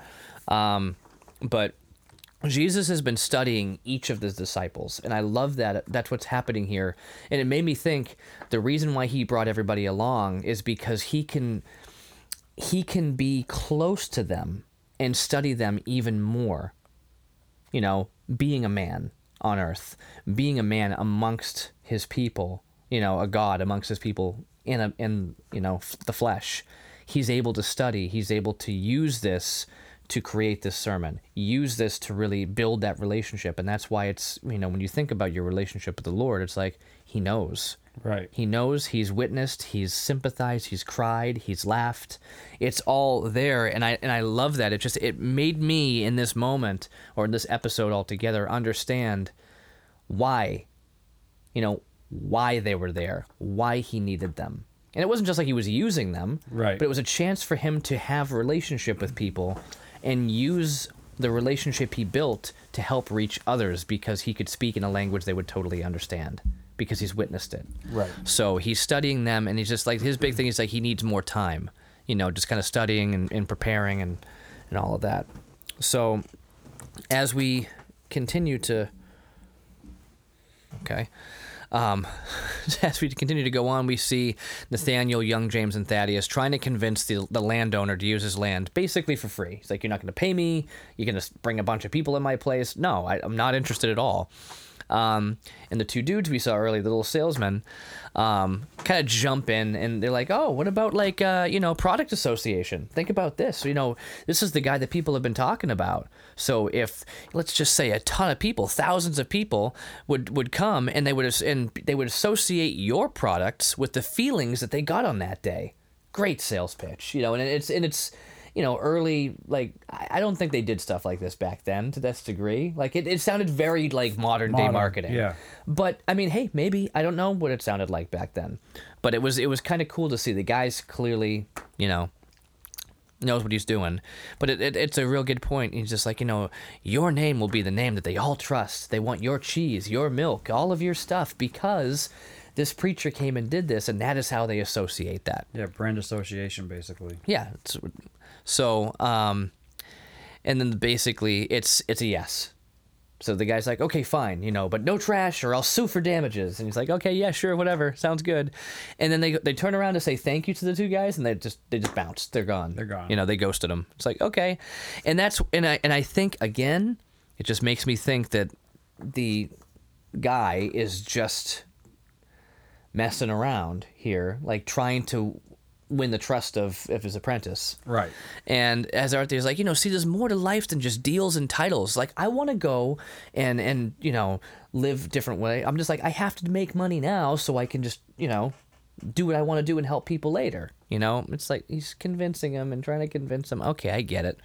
Um, but jesus has been studying each of the disciples and i love that that's what's happening here and it made me think the reason why he brought everybody along is because he can he can be close to them and study them even more you know, being a man on earth, being a man amongst his people, you know, a God amongst his people in a in you know the flesh. He's able to study. He's able to use this to create this sermon. Use this to really build that relationship, and that's why it's you know when you think about your relationship with the Lord, it's like He knows. Right. He knows, he's witnessed, he's sympathized, he's cried, he's laughed. It's all there and I and I love that. It just it made me in this moment or in this episode altogether understand why you know, why they were there, why he needed them. And it wasn't just like he was using them, Right. but it was a chance for him to have a relationship with people and use the relationship he built to help reach others because he could speak in a language they would totally understand because he's witnessed it. Right. So he's studying them and he's just like his big thing is like he needs more time, you know, just kind of studying and, and preparing and, and all of that. So as we continue to Okay. Um, as we continue to go on, we see Nathaniel, Young James, and Thaddeus trying to convince the, the landowner to use his land basically for free. He's like, You're not going to pay me. You're going to bring a bunch of people in my place. No, I, I'm not interested at all. Um, and the two dudes we saw earlier, the little salesmen, um, kind of jump in and they're like, "Oh, what about like uh, you know product association? Think about this. You know, this is the guy that people have been talking about. So if let's just say a ton of people, thousands of people would would come and they would and they would associate your products with the feelings that they got on that day. Great sales pitch, you know, and it's and it's you know, early like I don't think they did stuff like this back then to this degree. Like it, it sounded very like modern, day marketing. yeah. But I mean, hey, maybe I don't know what it sounded like back then. But it was it was kind of cool to see the guys clearly, you know, knows what he's doing. But it, it, it's a real good point. He's just like, you know, your name will be the name that they all trust. They want your cheese, your milk, all of your stuff because this preacher came and did this, and that is how they associate that. Yeah, brand association basically. Yeah. It's, so, um, and then basically it's it's a yes. So the guy's like, okay, fine, you know, but no trash or I'll sue for damages. And he's like, okay, yeah, sure, whatever, sounds good. And then they they turn around to say thank you to the two guys, and they just they just bounce, they're gone. They're gone. You know, they ghosted them. It's like okay, and that's and I and I think again, it just makes me think that the guy is just messing around here, like trying to win the trust of, of his apprentice. Right. And as Arthur's like, you know, see, there's more to life than just deals and titles. Like, I want to go and and you know live different way. I'm just like, I have to make money now so I can just you know do what I want to do and help people later. You know, it's like he's convincing him and trying to convince him. Okay, I get it,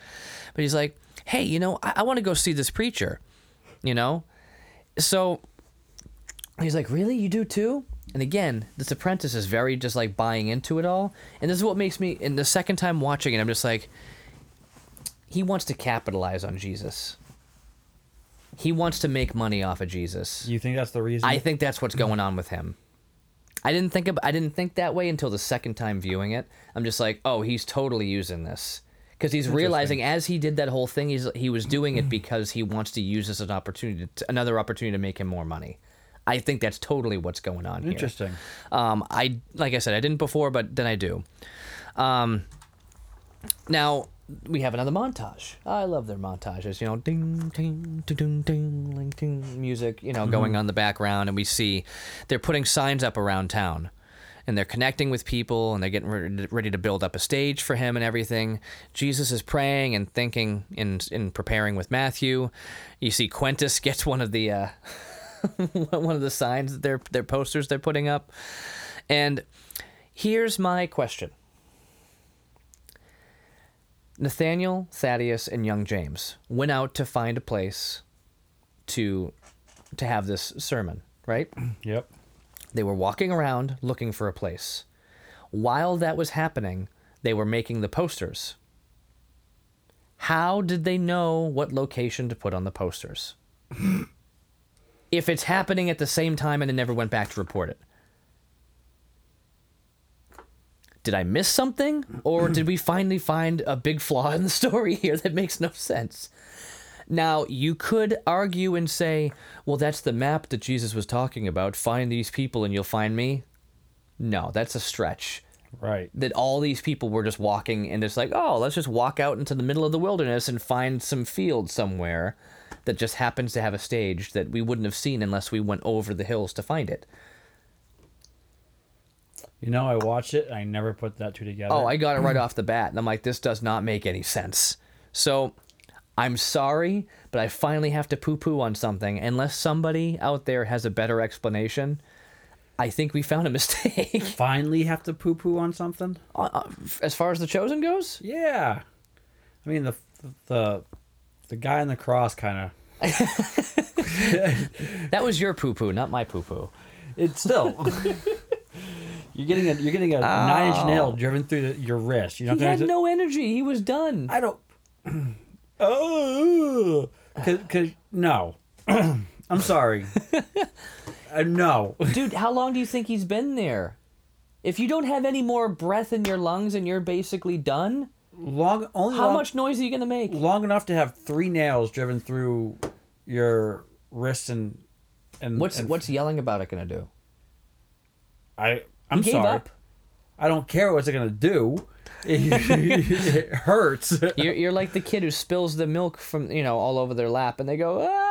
but he's like, hey, you know, I, I want to go see this preacher. You know, so he's like, "Really? You do too?" And again, this apprentice is very just like buying into it all. And this is what makes me. And the second time watching it, I'm just like, he wants to capitalize on Jesus. He wants to make money off of Jesus. You think that's the reason? I think that's what's going on with him. I didn't think of, I didn't think that way until the second time viewing it. I'm just like, oh, he's totally using this because he's realizing as he did that whole thing, he's he was doing it because he wants to use this as an opportunity, to, another opportunity to make him more money. I think that's totally what's going on here. Interesting. Um, I like I said, I didn't before, but then I do. Um, now we have another montage. I love their montages. You know, ding, ding, ding, ding, ding, ding, ding music. You know, going on in the background, and we see they're putting signs up around town, and they're connecting with people, and they're getting ready, to build up a stage for him and everything. Jesus is praying and thinking and in preparing with Matthew. You see Quintus gets one of the. Uh, one of the signs that they're their posters they're putting up. And here's my question. Nathaniel, Thaddeus, and young James went out to find a place to to have this sermon, right? Yep. They were walking around looking for a place. While that was happening, they were making the posters. How did they know what location to put on the posters? if it's happening at the same time and it never went back to report it. Did I miss something? Or did we finally find a big flaw in the story here that makes no sense? Now, you could argue and say, well, that's the map that Jesus was talking about. Find these people and you'll find me. No, that's a stretch. Right. That all these people were just walking and it's like, oh, let's just walk out into the middle of the wilderness and find some field somewhere that just happens to have a stage that we wouldn't have seen unless we went over the hills to find it. You know, I watched it. I never put that two together. Oh, I got it right off the bat, and I'm like, this does not make any sense. So, I'm sorry, but I finally have to poo-poo on something. Unless somebody out there has a better explanation, I think we found a mistake. finally have to poo poo on something. Uh, uh, as far as the chosen goes, Yeah. I mean the the the guy on the cross kind of. that was your poo-poo, not my poo-poo. It's still. you're getting a you're getting a nine inch nail driven through the, your wrist. You know. He had no energy. He was done. I don't. oh. Cause, cause no. I'm sorry. uh, no. Dude, how long do you think he's been there? If you don't have any more breath in your lungs and you're basically done, Long only how long, much noise are you gonna make? long enough to have three nails driven through your wrist and and What's and what's yelling about it gonna do? I I'm he gave sorry. up. I don't care what's it gonna do. it hurts. You're, you're like the kid who spills the milk from you know all over their lap, and they go ah,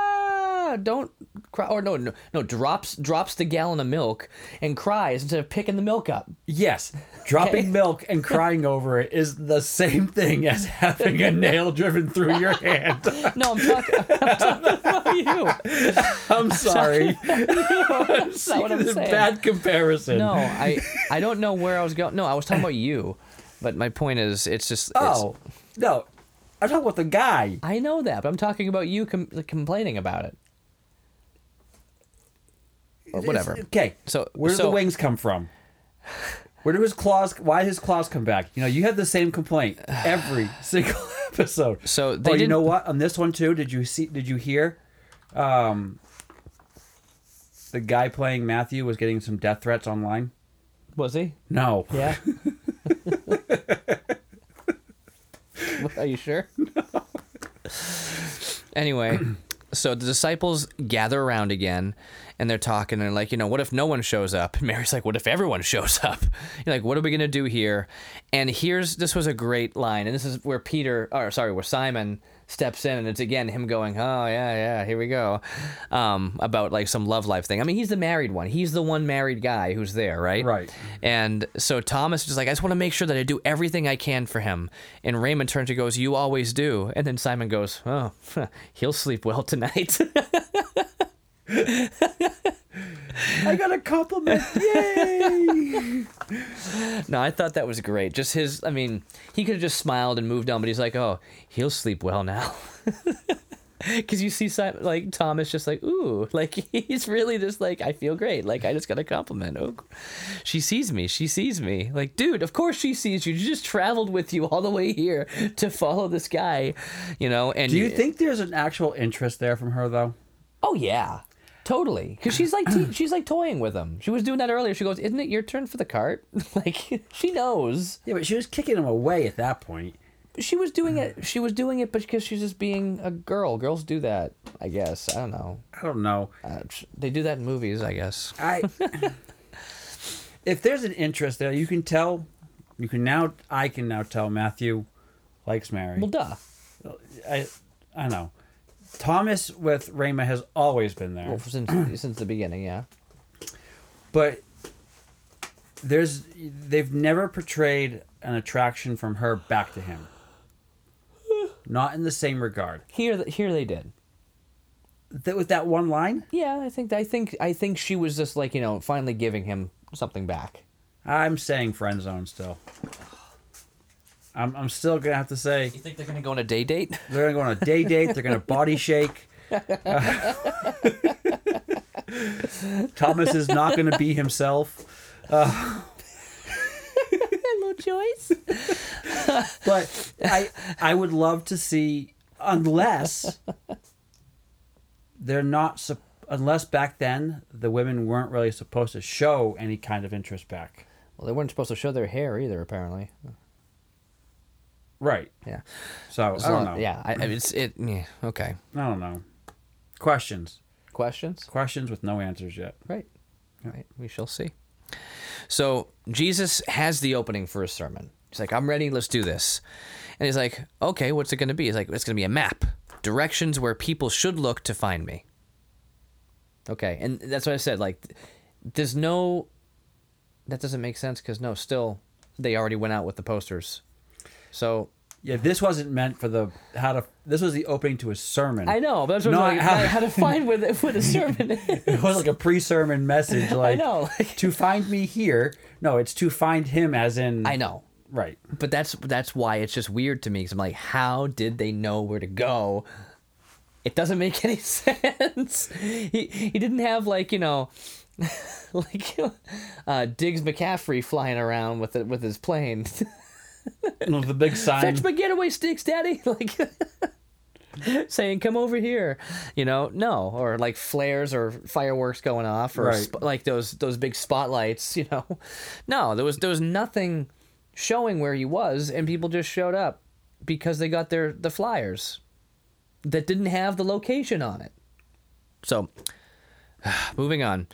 don't cry, or no, no, no, drops drops the gallon of milk and cries instead of picking the milk up. Yes, dropping Okay. milk and crying over it is the same thing as having a nail driven through your hand. No, I'm talking, I'm talking about you. I'm sorry. That's not what I'm a saying. bad comparison. No, I I don't know where I was going. No, I was talking about you, but my point is, it's just. It's, Oh no, I'm talking about the guy. I know that, but I'm talking about you com- complaining about it. Or whatever. It's- okay, So- where do so- the wings come from? Where do his claws? Why did his claws come back? You know, you have the same complaint every single episode. So they oh, you didn't- know what? On this one too, did you see? Did you hear? Um, the guy playing Matthew was getting some death threats online. Was he? No. Yeah. Are you sure? No. Anyway, so the disciples gather around again and they're talking and they're like, you know, what if no one shows up? And Mary's like, what if everyone shows up? You're like, what are we going to do here? And here's this was a great line. And this is where Peter, or sorry, where Simon steps in and it's again him going, oh, yeah, yeah, here we go. Um, about like some love life thing. I mean, he's the married one. He's the one married guy who's there, right? Right. And so Thomas is like, I just want to make sure that I do everything I can for him. And Ramah turns and goes, You always do. And then Simon goes, Oh, he'll sleep well tonight. I got a compliment. Yay! no, I thought that was great. Just his, I mean, he could have just smiled and moved on, but he's like, Oh, he'll sleep well now. because you see Si- like Thomas just like ooh, like he's really just like I feel great, like I just got a compliment. Oh, she sees me, she sees me. Like, dude, of course she sees you. She just traveled with you all the way here to follow this guy, you know. And Do you think there's an actual interest there from her though? Oh yeah, totally. Because she's like te- she's like toying with him. She was doing that earlier. She goes, "Isn't it your turn for the cart?" like she knows. Yeah, but she was kicking him away at that point. She was doing it. She was doing it, because she's just being a girl. Girls do that, I guess. I don't know. I don't know. Uh, they do that in movies, I guess. I if there's an interest there, you can tell. You can now. I can now tell Matthew likes Mary. Well, duh. I I know. Thomas with Ramah has always been there, Well, since since the beginning, yeah. but there's they've never portrayed an attraction from her back to him. Not in the same regard. Here, th- here they did. That with that one line, Yeah, I think I think I think she was just like you know finally giving him something back. I'm saying friend zone still. I'm I'm still gonna have to say You think they're gonna go on a day date? They're gonna go on a day date. They're gonna body shake. Thomas is not gonna be himself, no choice. but I I would love to see unless they're not sup- unless back then the women weren't really supposed to show any kind of interest back. Well, they weren't supposed to show their hair either, apparently. Right. Yeah. So As I don't long- know. Yeah, I, I- it's it. Yeah, okay. I don't know. Questions. Questions? Questions with no answers yet. Right. Right. We shall see. So Jesus has the opening for his sermon. He's like, I'm ready, let's do this. And he's like, okay, what's it going to be? He's like, it's going to be a map, directions where people should look to find me. Okay. And that's what I said. Like, there's no, that doesn't make sense because, no, still, they already went out with the posters. So Yeah, this wasn't meant for the how to. This was the opening to a sermon. I know, but that's what I'm like, how- how, to find where the, the sermon is. It was like a pre-sermon message, like know. to find me here. No, it's to find him, as in I know. right. but that's that's why it's just weird to me because I'm like, how did they know where to go? It doesn't make any sense. he he didn't have like you know, like uh, Diggs McCaffrey flying around with it with his plane. No, the big sign. Fetch my getaway sticks, Daddy. Like. saying come over here you know no or like flares or fireworks going off or Right. sp- like those those big spotlights you know no there was there was nothing showing where he was and people just showed up because they got their the flyers that didn't have the location on it so moving on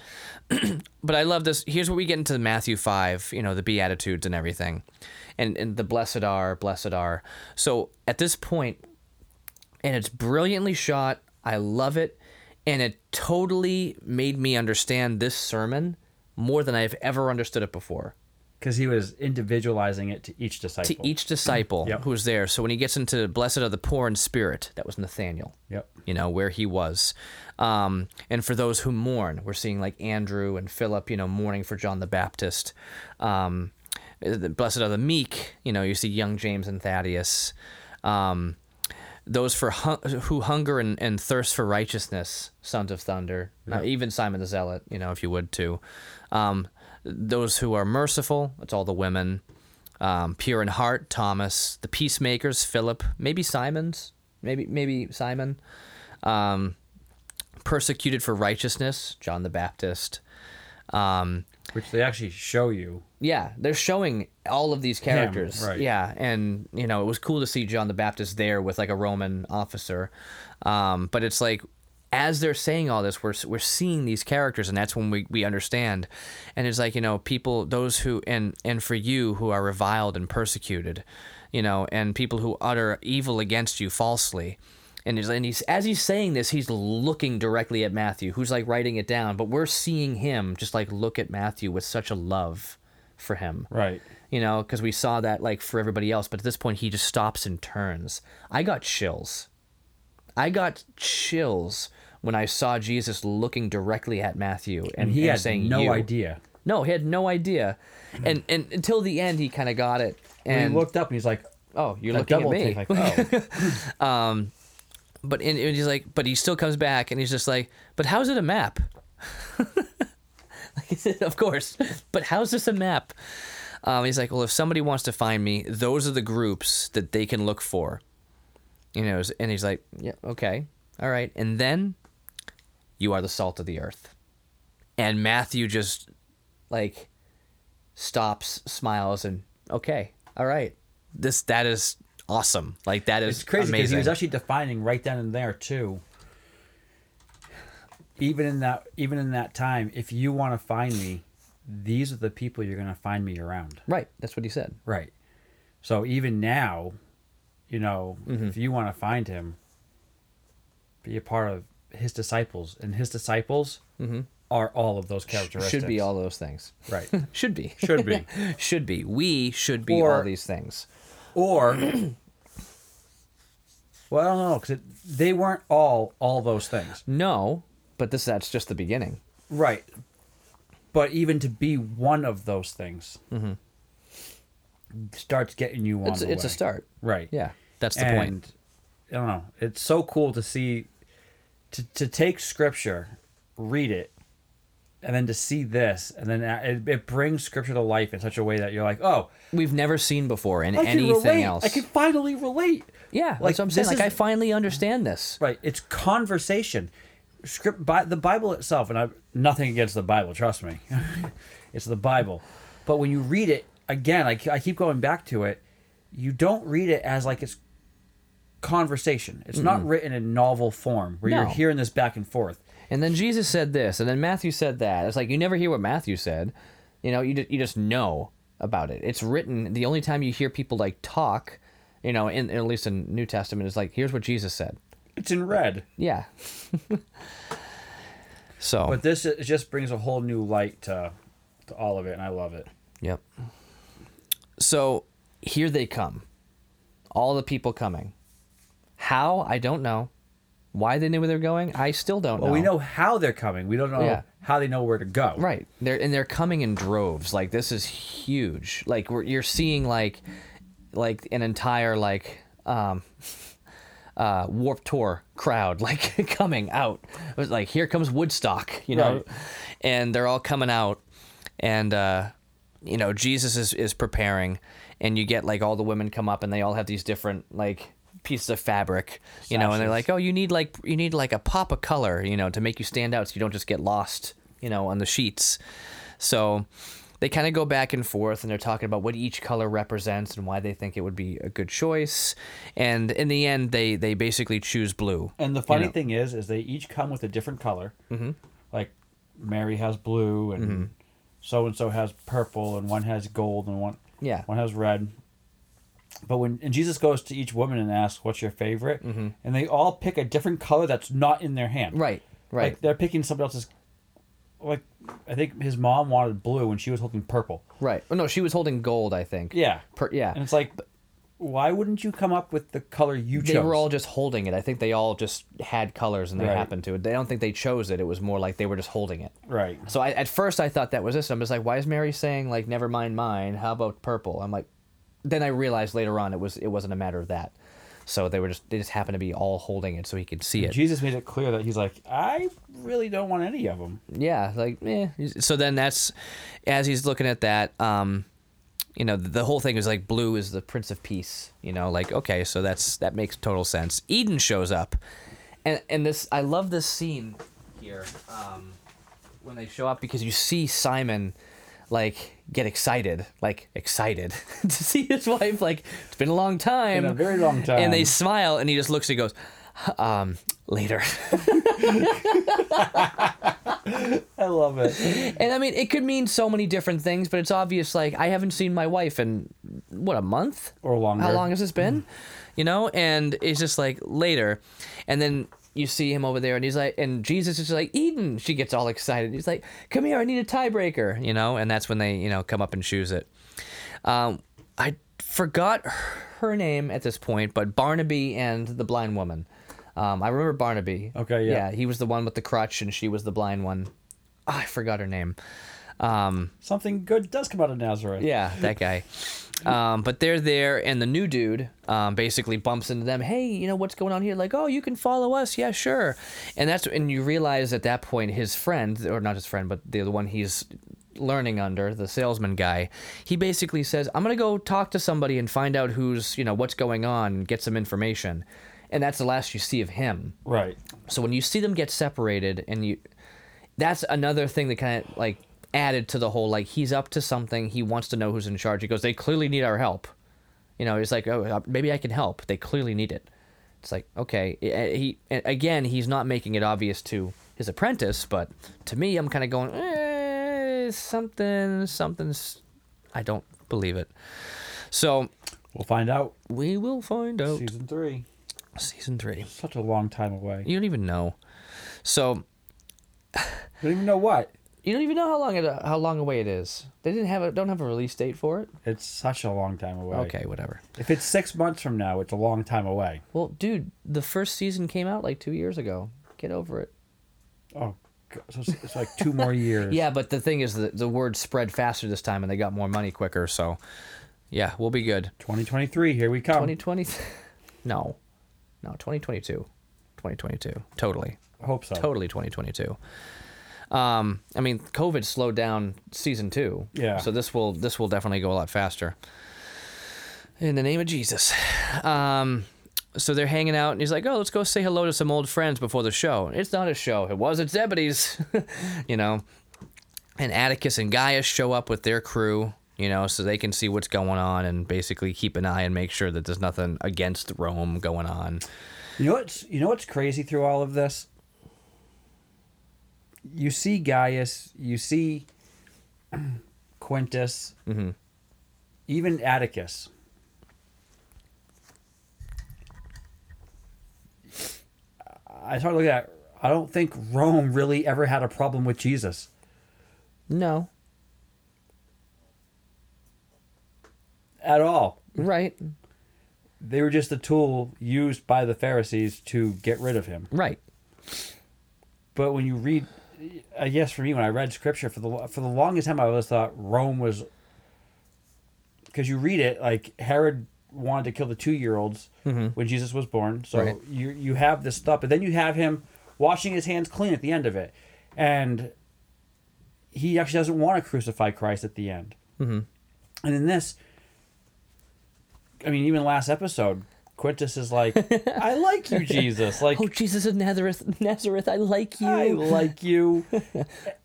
but i love this here's where we get into matthew 5 you know the beatitudes and everything and and the blessed are blessed are so at this point and it's brilliantly shot. I love it, and it totally made me understand this sermon more than I've ever understood it before. because he was individualizing it to each disciple. To each disciple Yep. who's there. So when he gets into blessed are the poor in spirit, that was Nathaniel. Yep. You know where he was, um, and for those who mourn, we're seeing like Andrew and Philip. You know, mourning for John the Baptist. Um, blessed are the meek. You know, you see young James and Thaddeus. Um, those for hun- who hunger and, and thirst for righteousness, sons of thunder. Uh, even Simon the Zealot, you know, if you would too. Um, those who are merciful, it's all the women. Um, pure in heart, Thomas. The peacemakers, Philip. Maybe Simon's. Maybe maybe Simon. Um, persecuted for righteousness, John the Baptist. Um, which they actually show you. yeah, they're showing all of these characters. right. Yeah, and you know it was cool to see John the Baptist there with like a Roman officer, um, but it's like as they're saying all this, we're we're seeing these characters, and that's when we, we understand. And it's like you know people, those who and and for you who are reviled and persecuted, you know, and people who utter evil against you falsely. And he's, and he's as he's saying this, he's looking directly at Matthew, who's like writing it down. But we're seeing him just like look at Matthew with such a love for him Right. you know, because we saw that like for everybody else, but at this point he just stops and turns. I got chills. I got chills when I saw Jesus looking directly at Matthew and, And he and had saying no "You." idea. No, he had no idea, and and until the end he kind of got it. And And he looked up and he's like, oh, you're looking at me. take, like, oh, um, but and, and he's like, but he still comes back and he's just like, but how's it a map? like of course, but how's this a map? Um, he's like, well, if somebody wants to find me, those are the groups that they can look for. You know, and he's like, yeah, okay, all right, and then you are the salt of the earth, and Matthew just like stops, smiles, and okay, all right, this that is awesome. Like that is It's crazy because he was actually defining right then and there too. Even in that, even in that time, if you want to find me, these are the people you're going to find me around. right. That's what he said. Right. So even now, you know, Mm-hmm. if you want to find him, be a part of his disciples, and his disciples are all of those characteristics. Mm-hmm. Should be all those things. right. Should be. Should be. should be. We should be Or- all these things. Or, well, I don't know because they weren't all all those things. No, but this that's just the beginning. Right. But even to be one of those things starts getting you on Mm-hmm. It's it's a start. Right. Yeah, that's the and, point. I don't know. It's so cool to see, to, to take scripture, read it, and then to see this, and then it, it brings scripture to life in such a way that you're like, oh, We've never seen before in I anything else. I can finally relate. Yeah, like, that's what I'm saying. Like is- I finally understand this. Right. It's conversation. Script by the Bible itself, and I nothing against the Bible. Trust me, it's the Bible. But when you read it again, I, I keep going back to it. You don't read it as like it's conversation. It's not written in novel form where you're hearing this back and forth. And then Jesus said this, and then Matthew said that. It's like you never hear what Matthew said. You know, you you just know about it. It's written. The only time you hear people like talk, you know, in at least in New Testament, is like, here's what Jesus said. It's in red. Yeah. so. But this it just brings a whole new light to, to all of it, and I love it. Yep. So here they come. All the people coming. How? I don't know. Why they knew where they're going? I still don't Well, know. we know how they're coming. We don't know Yeah. how they know where to go. Right. They're and they're coming in droves. Like this is huge. Like we're, you're seeing like like an entire like um uh Warped Tour crowd like coming out. It was like here comes Woodstock, you know. Right. And they're all coming out and uh you know, Jesus is is preparing and you get like all the women come up and they all have these different like pieces of fabric, you know, and they're like, "Oh, you need like you need like a pop of color, you know, to make you stand out so you don't just get lost, you know, on the sheets." So they kind of go back and forth and they're talking about what each color represents and why they think it would be a good choice. And in the end they they basically choose blue. And the funny know. thing is, is they each come with a different color. Mm-hmm. Like Mary has blue, and so and so has purple, and one has gold, and one Yeah. one has red. But when and Jesus goes to each woman and asks, "What's your favorite?" Mm-hmm. and they all pick a different color that's not in their hand. Right. Right. Like they're picking somebody else's. Like I think his mom wanted blue, and she was holding purple. right. Oh no, she was holding gold, I think. Yeah. Per, yeah. And it's like, why wouldn't you come up with the color you chose? they were all just holding it. I think they all just had colors and they Right. happened to. They don't think they chose it. It was more like they were just holding it. right. So I, at first I thought that was this. I'm just like, why is Mary saying like, never mind mine? How about purple? I'm like, then I realized later on it was it wasn't a matter of that. So they were just they just happened to be all holding it so he could see it. Jesus made it clear that he's like, I really don't want any of them. Yeah, like eh. So then that's as he's looking at that, um, you know, the whole thing is like blue is the Prince of Peace. You know, like okay, so that's that makes total sense. Eden shows up, and and this I love this scene here um, when they show up because you see Simon like get excited, like excited to see his wife. Like it's been a long time, Been a very long time. and they smile, and he just looks and goes, um, later. I love it. And I mean, it could mean so many different things, but it's obvious. Like, I haven't seen my wife in what a month Or longer. How long has this been? You know, and it's just like later, and then you see him over there, and he's like, and Jesus is just like Eden. She gets all excited. He's like, "Come here, I need a tiebreaker," you know, and that's when they, you know, come up and choose it. Um, I forgot her name at this point, but Barnaby and the blind woman. Um, I remember Barnaby. Okay, yeah. Yeah, he was the one with the crutch, and she was the blind one. Ah, I forgot her name. Um, Something good does come out of Nazareth. yeah, that guy. Um, but they're there, and the new dude um, basically bumps into them. Hey, you know what's going on here? Like, oh, you can follow us. Yeah, sure. And that's and you realize at that point his friend, or not his friend, but the the one he's learning under, the salesman guy, he basically says, "I'm gonna go talk to somebody and find out who's you know what's going on, and get some information." And that's the last you see of him. Right. So when you see them get separated, and you, that's another thing that kind of like added to the whole like he's up to something. He wants to know who's in charge. He goes, they clearly need our help. You know, he's like, oh, uh, maybe I can help. They clearly need it. It's like okay, eh, he again, he's not making it obvious to his apprentice, but to me, I'm kind of going, eh, something, something's. I don't believe it. So We'll find out. we will find out. Season three. Season three. Such a long time away. You don't even know. So You don't even know what. You don't even know how long it uh, how long away it is. They didn't have a don't have a release date for it. It's such a long time away. Okay, whatever. If it's six months from now, it's a long time away. Well, dude, the first season came out like two years ago. Get over it. Oh, God. so it's, it's like two more years. Yeah, but the thing is that the word spread faster this time, and they got more money quicker. So, yeah, we'll be good. 2023, here we come. 2020, no, no, 2022, 2022, totally, Hope so. totally 2022. Um, I mean, COVID slowed down season two. Yeah. So this will this will definitely go a lot faster. In the name of Jesus. Um, so they're hanging out, and he's like, "Oh, let's go say hello to some old friends before the show." It's not a show. It was at Zebedee's, you know. And Atticus and Gaius show up with their crew, you know, so they can see what's going on and basically keep an eye and make sure that there's nothing against Rome going on. You know what's you know what's crazy through all of this? You see Gaius, you see Quintus, Mhm. even Atticus. I started looking at. I don't think Rome really ever had a problem with Jesus. No, at all. right, They were just a tool used by the Pharisees to get rid of him. right, But when you read, I guess for me, when I read scripture for the for the longest time, I always thought Rome was because you read it like Herod wanted to kill the two year olds when Jesus was born. So Right. you you have this stuff, but then you have him washing his hands clean at the end of it, and he actually doesn't want to crucify Christ at the end. Mhm. And in this, I mean, even last episode, Quintus is like, "I like you, Jesus. Like, Oh, Jesus of Nazareth, Nazareth, I like you. I like you."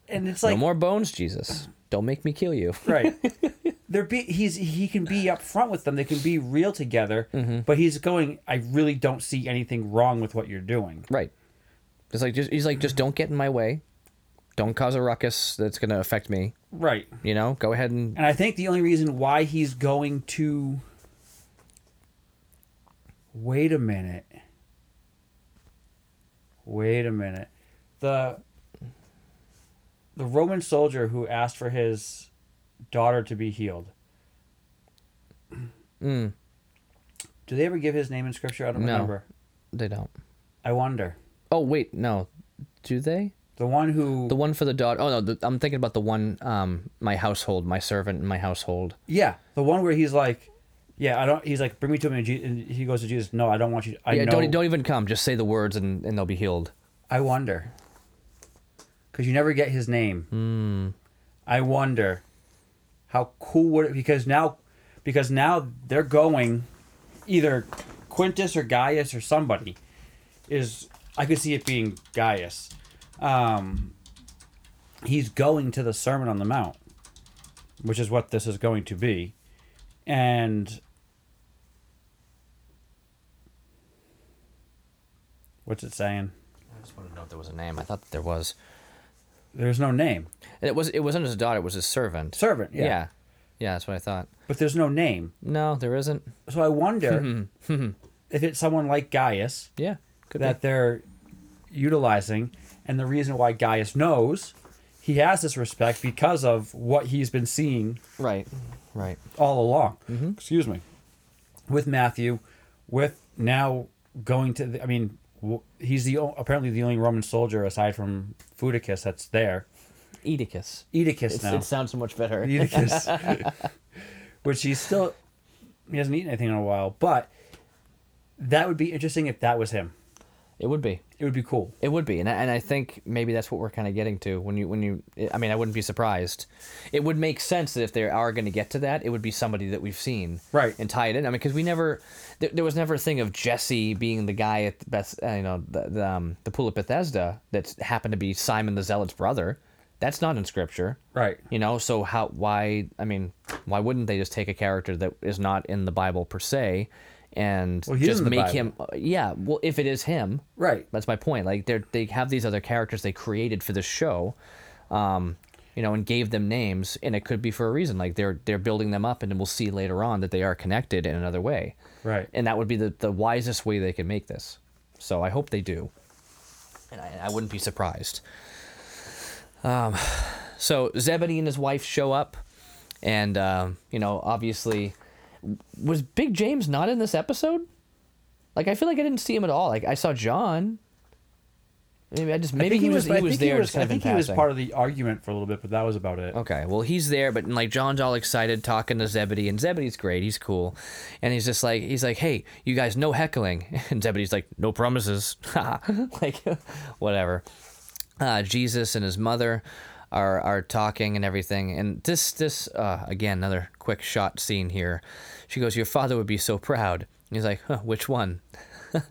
And it's like, no more bones, Jesus. Don't make me kill you. right they're be he's he can be up front with them they can be real together Mm-hmm. but he's going i really don't see anything wrong with what you're doing Right. It's like just he's like just don't get in my way. Don't cause a ruckus that's gonna affect me. right You know, go ahead and and i think the only reason why he's going to wait a minute wait a minute the the roman soldier who asked for his daughter to be healed mm, do they ever give his name in scripture i don't No. remember they don't. i wonder Oh wait, no. Do they? the one who The one for the daughter. Oh no, the, I'm thinking about the one. Um, my household, my servant in my household. Yeah, the one where he's like, yeah, I don't. He's like, bring me to him, and, Je- and he goes to Jesus. No, I don't want you. I yeah, know. don't don't even come. Just say the words and, and they'll be healed. I wonder, because you never get his name. Hmm. I wonder, how cool would it? Because now, because now they're going, either Quintus or Gaius or somebody, is I could see it being Gaius. Um, he's going to the Sermon on the Mount, which is what this is going to be, and what's it saying? I just wanted to know if there was a name. I thought that there was. There's no name. It was. It wasn't his daughter. It was his servant. Servant, yeah. yeah. Yeah, that's what I thought. But there's no name. No, there isn't. So I wonder if it's someone like Gaius Yeah, could that they're utilizing, and the reason why Gaius knows he has this respect because of what he's been seeing. Right, right. all along. Mm-hmm. Excuse me. With Matthew, with now going to, the, I mean, he's the apparently the only Roman soldier aside from Fudicus that's there. Oedicus. Edicus It's, now. it sounds so much better. Eutychus. Which he's still He hasn't eaten anything in a while, but that would be interesting if that was him. It would be. It would be cool. It would be, and I, and I think maybe that's what we're kind of getting to when you when you. I mean, I wouldn't be surprised. It would make sense that if they are going to get to that, it would be somebody that we've seen, Right. and tie it in. I mean, because we never, there, there was never a thing of Jesse being the guy at the best, uh, you know, the the, um, the pool of Bethesda that happened to be Simon the Zealot's brother. That's not in scripture, Right. you know. So how? Why? I mean, why wouldn't they just take a character that is not in the Bible per se, and Well, just make him? Yeah. Well, if it is him, Right. that's my point. Like they they have these other characters they created for the show, um, you know, and gave them names, and it could be for a reason. Like they're they're building them up, and then we'll see later on that they are connected in another way, Right. and that would be the the wisest way they can make this. So I hope they do, and I, I wouldn't be surprised. Um, so Zebedee and his wife show up, and um, you know, obviously, was Big James not in this episode? Like I feel like I didn't see him at all. Like I saw John. Maybe I just I maybe think he was, he was think there He was, I think he was part of the argument for a little bit, but that was about it. Okay, well he's there, but like John's all excited talking to Zebedee, and Zebedee's great. He's cool, and he's just like he's like, "Hey, you guys, no heckling," and Zebedee's like, "No promises," like whatever. Uh, Jesus and his mother are are talking and everything, and this this uh, again another quick shot scene here. She goes, "Your father would be so proud." And he's like, huh, "Which one?"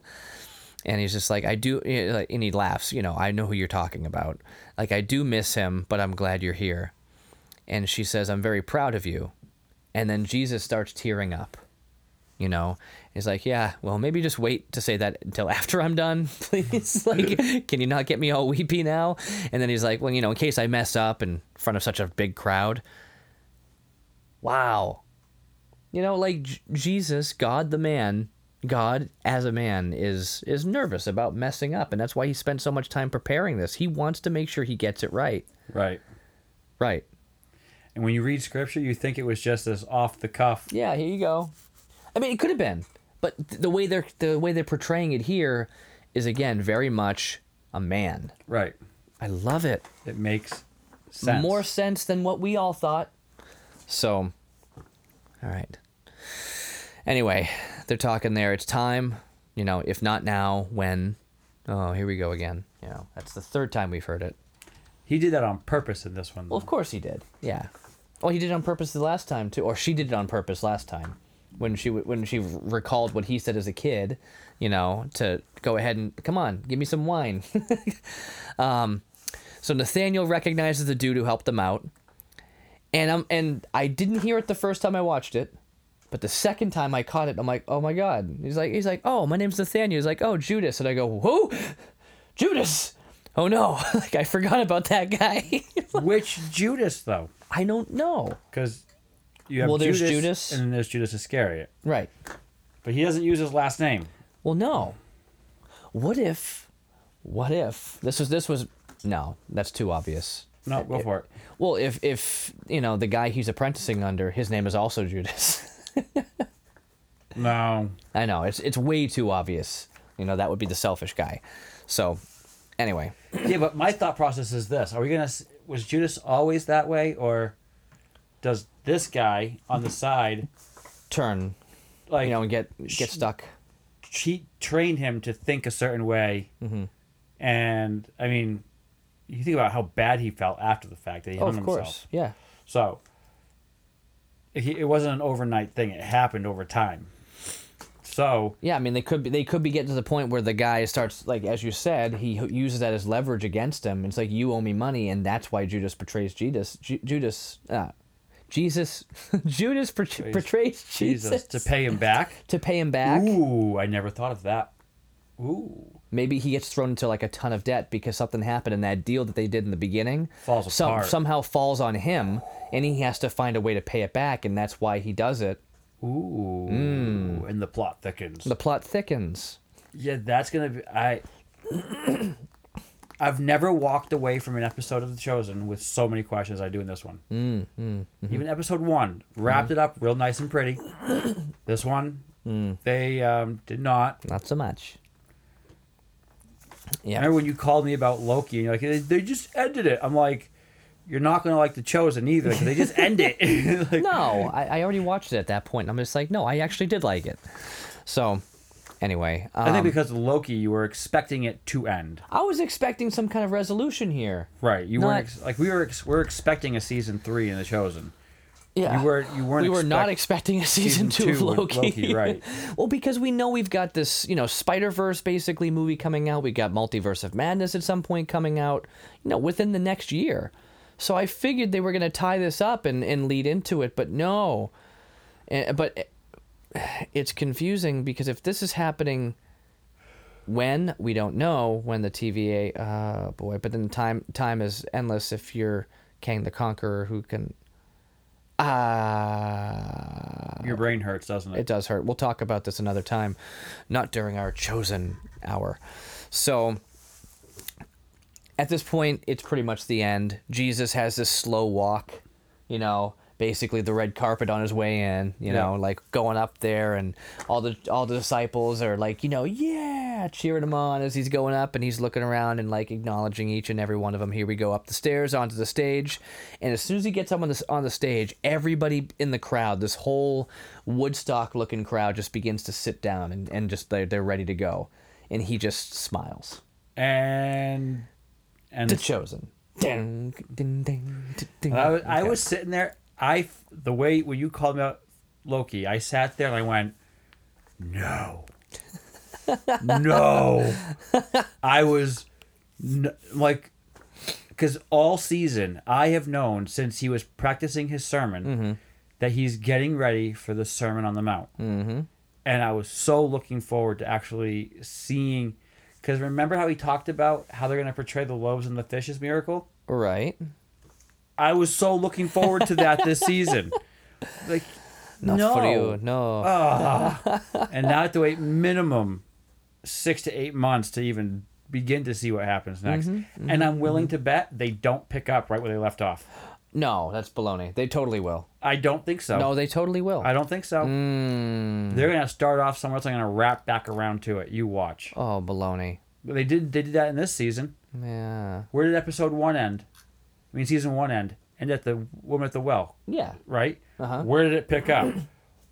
and he's just like, I do, eh, and he laughs. You know, I know who you're talking about. Like, I do miss him, but I'm glad you're here. And she says, I'm very proud of you. And then Jesus starts tearing up. You know, he's like, Yeah, well, maybe just wait to say that until after I'm done, please. like, can you not get me all weepy now? And then he's like, Well, you know, in case I mess up in front of such a big crowd. Wow. You know, like J- Jesus, God the man, God as a man is is nervous about messing up, and that's why he spent so much time preparing this. He wants to make sure he gets it right. Right. Right. And when you read scripture, you think it was just this off the cuff. Yeah, here you go. I mean, it could have been, but th- the way they're the way they're portraying it here is again very much a man. Right. I love it. It makes sense. More sense than what we all thought. So, all right. Anyway, they're talking there. It's time, you know, if not now, when? Oh, here we go again. You know, that's the third time we've heard it. He did that on purpose in this one. Well, of course he did. Yeah. Well, he did it on purpose the last time too, or she did it on purpose last time, when she when she recalled what he said as a kid, you know, to go ahead and come on, give me some wine. um, so Nathaniel recognizes the dude who helped them out, and um, and I didn't hear it the first time I watched it, but the second time I caught it, I'm like, oh my god. He's like, he's like, oh, my name's Nathaniel. He's like, oh, Judas, and I go, who? Judas. Oh no, like I forgot about that guy. Which Judas though? I don't know. Because you have Well, there's Judas, Judas. and then there's Judas Iscariot, Right. but he doesn't use his last name. Well, no. What if? What if this was this was? No, that's too obvious. No, go for it. Well, if if you know the guy he's apprenticing under, his name is also Judas. No. I know it's it's way too obvious. You know that would be the selfish guy. So, anyway, yeah, but my thought process is this: Are we gonna? Was Judas always that way, or does this guy on the side turn. like You know, and get get stuck. She trained him to think a certain way? Mm-hmm. And I mean, you think about how bad he felt after the fact that he Oh, hung of course. himself. Yeah. So he, it wasn't an overnight thing; it happened over time. So Yeah, I mean they could be they could be getting to the point where the guy starts like as you said he uses that as leverage against him. It's like you owe me money, and that's why Judas betrays Judas. Ju- Judas, uh, Jesus, Judas betrays Jesus, Jesus to pay him back. to pay him back. Ooh, I never thought of that. Ooh, Maybe he gets thrown into like a ton of debt because something happened in that deal that they did in the beginning. Falls Some, apart. somehow falls on him, and he has to find a way to pay it back, and that's why he does it. ooh, and the plot thickens. The plot thickens. Yeah, that's gonna be. I. I've never walked away from an episode of The Chosen with so many questions I do in this one. Mm, mm-hmm. Even episode one wrapped it up real nice and pretty. this one, Mm. they um, did not. Not so much. I Yeah. remember when you called me about Loki and you're like, they, they just ended it. I'm like, you're not gonna like the Chosen either they just end it. Like, no, I, I already watched it at that point. I'm just like, no, I actually did like it. So, anyway, um, I think because of Loki, you were expecting it to end. I was expecting some kind of resolution here. Right. You Not- weren't ex- like we were. Ex- we're expecting a season three in the Chosen. Yeah, You were. You weren't. we were not expecting a season, season two, of Loki. Loki, right. well, because we know we've got this, you know, Spider Verse basically movie coming out. We got Multiverse of Madness at some point coming out, you know, within the next year. So I figured they were going to tie this up and, and lead into it, but no. Eh, but eh, it's confusing because if this is happening when we don't know when the TVA oh boy but then time time is endless if you're Kang the Conqueror who can ah Your brain hurts, doesn't it? it does hurt. We'll talk about this another time, not during our chosen hour. So at this point, it's pretty much the end. Jesus has this slow walk, you know, basically the red carpet on his way in, you know, Yeah. like going up there and all the all the disciples are like, you know, yeah, cheering him on as he's going up and he's looking around and like acknowledging each and every one of them. Here we go up the stairs onto the stage, and as soon as he gets up on the on the stage, everybody in the crowd, this whole Woodstock looking crowd just begins to sit down and, and just they're, they're ready to go. And he just smiles. and and The chosen. Ding, ding, ding, ding, ding. I was, I was sitting there. I the way when you called me out Loki, I sat there and I went, no, no. I was n- like, because all season I have known since he was practicing his sermon Mm-hmm. that he's getting ready for the Sermon on the Mount, mm-hmm. and I was so looking forward to actually seeing. Because remember how he talked about how they're going to portray the loaves and the fishes miracle? Right. I was so looking forward to that this season. Like, Not no. for you. No. Ah. and now I have to wait minimum six to eight months to even begin to see what happens next. Mm-hmm, and I'm willing to bet they don't pick up right where they left off. no, that's baloney. They totally will. I don't think so. No, they totally will. I don't think so. Mm. They're gonna start off somewhere else. I'm gonna wrap back around to it. You watch. Oh, baloney. But they did. They did that in this season. Yeah. Where did episode one end? I mean, season one end. End at the woman at the well. Yeah. right? Uh-huh. Where did it pick up?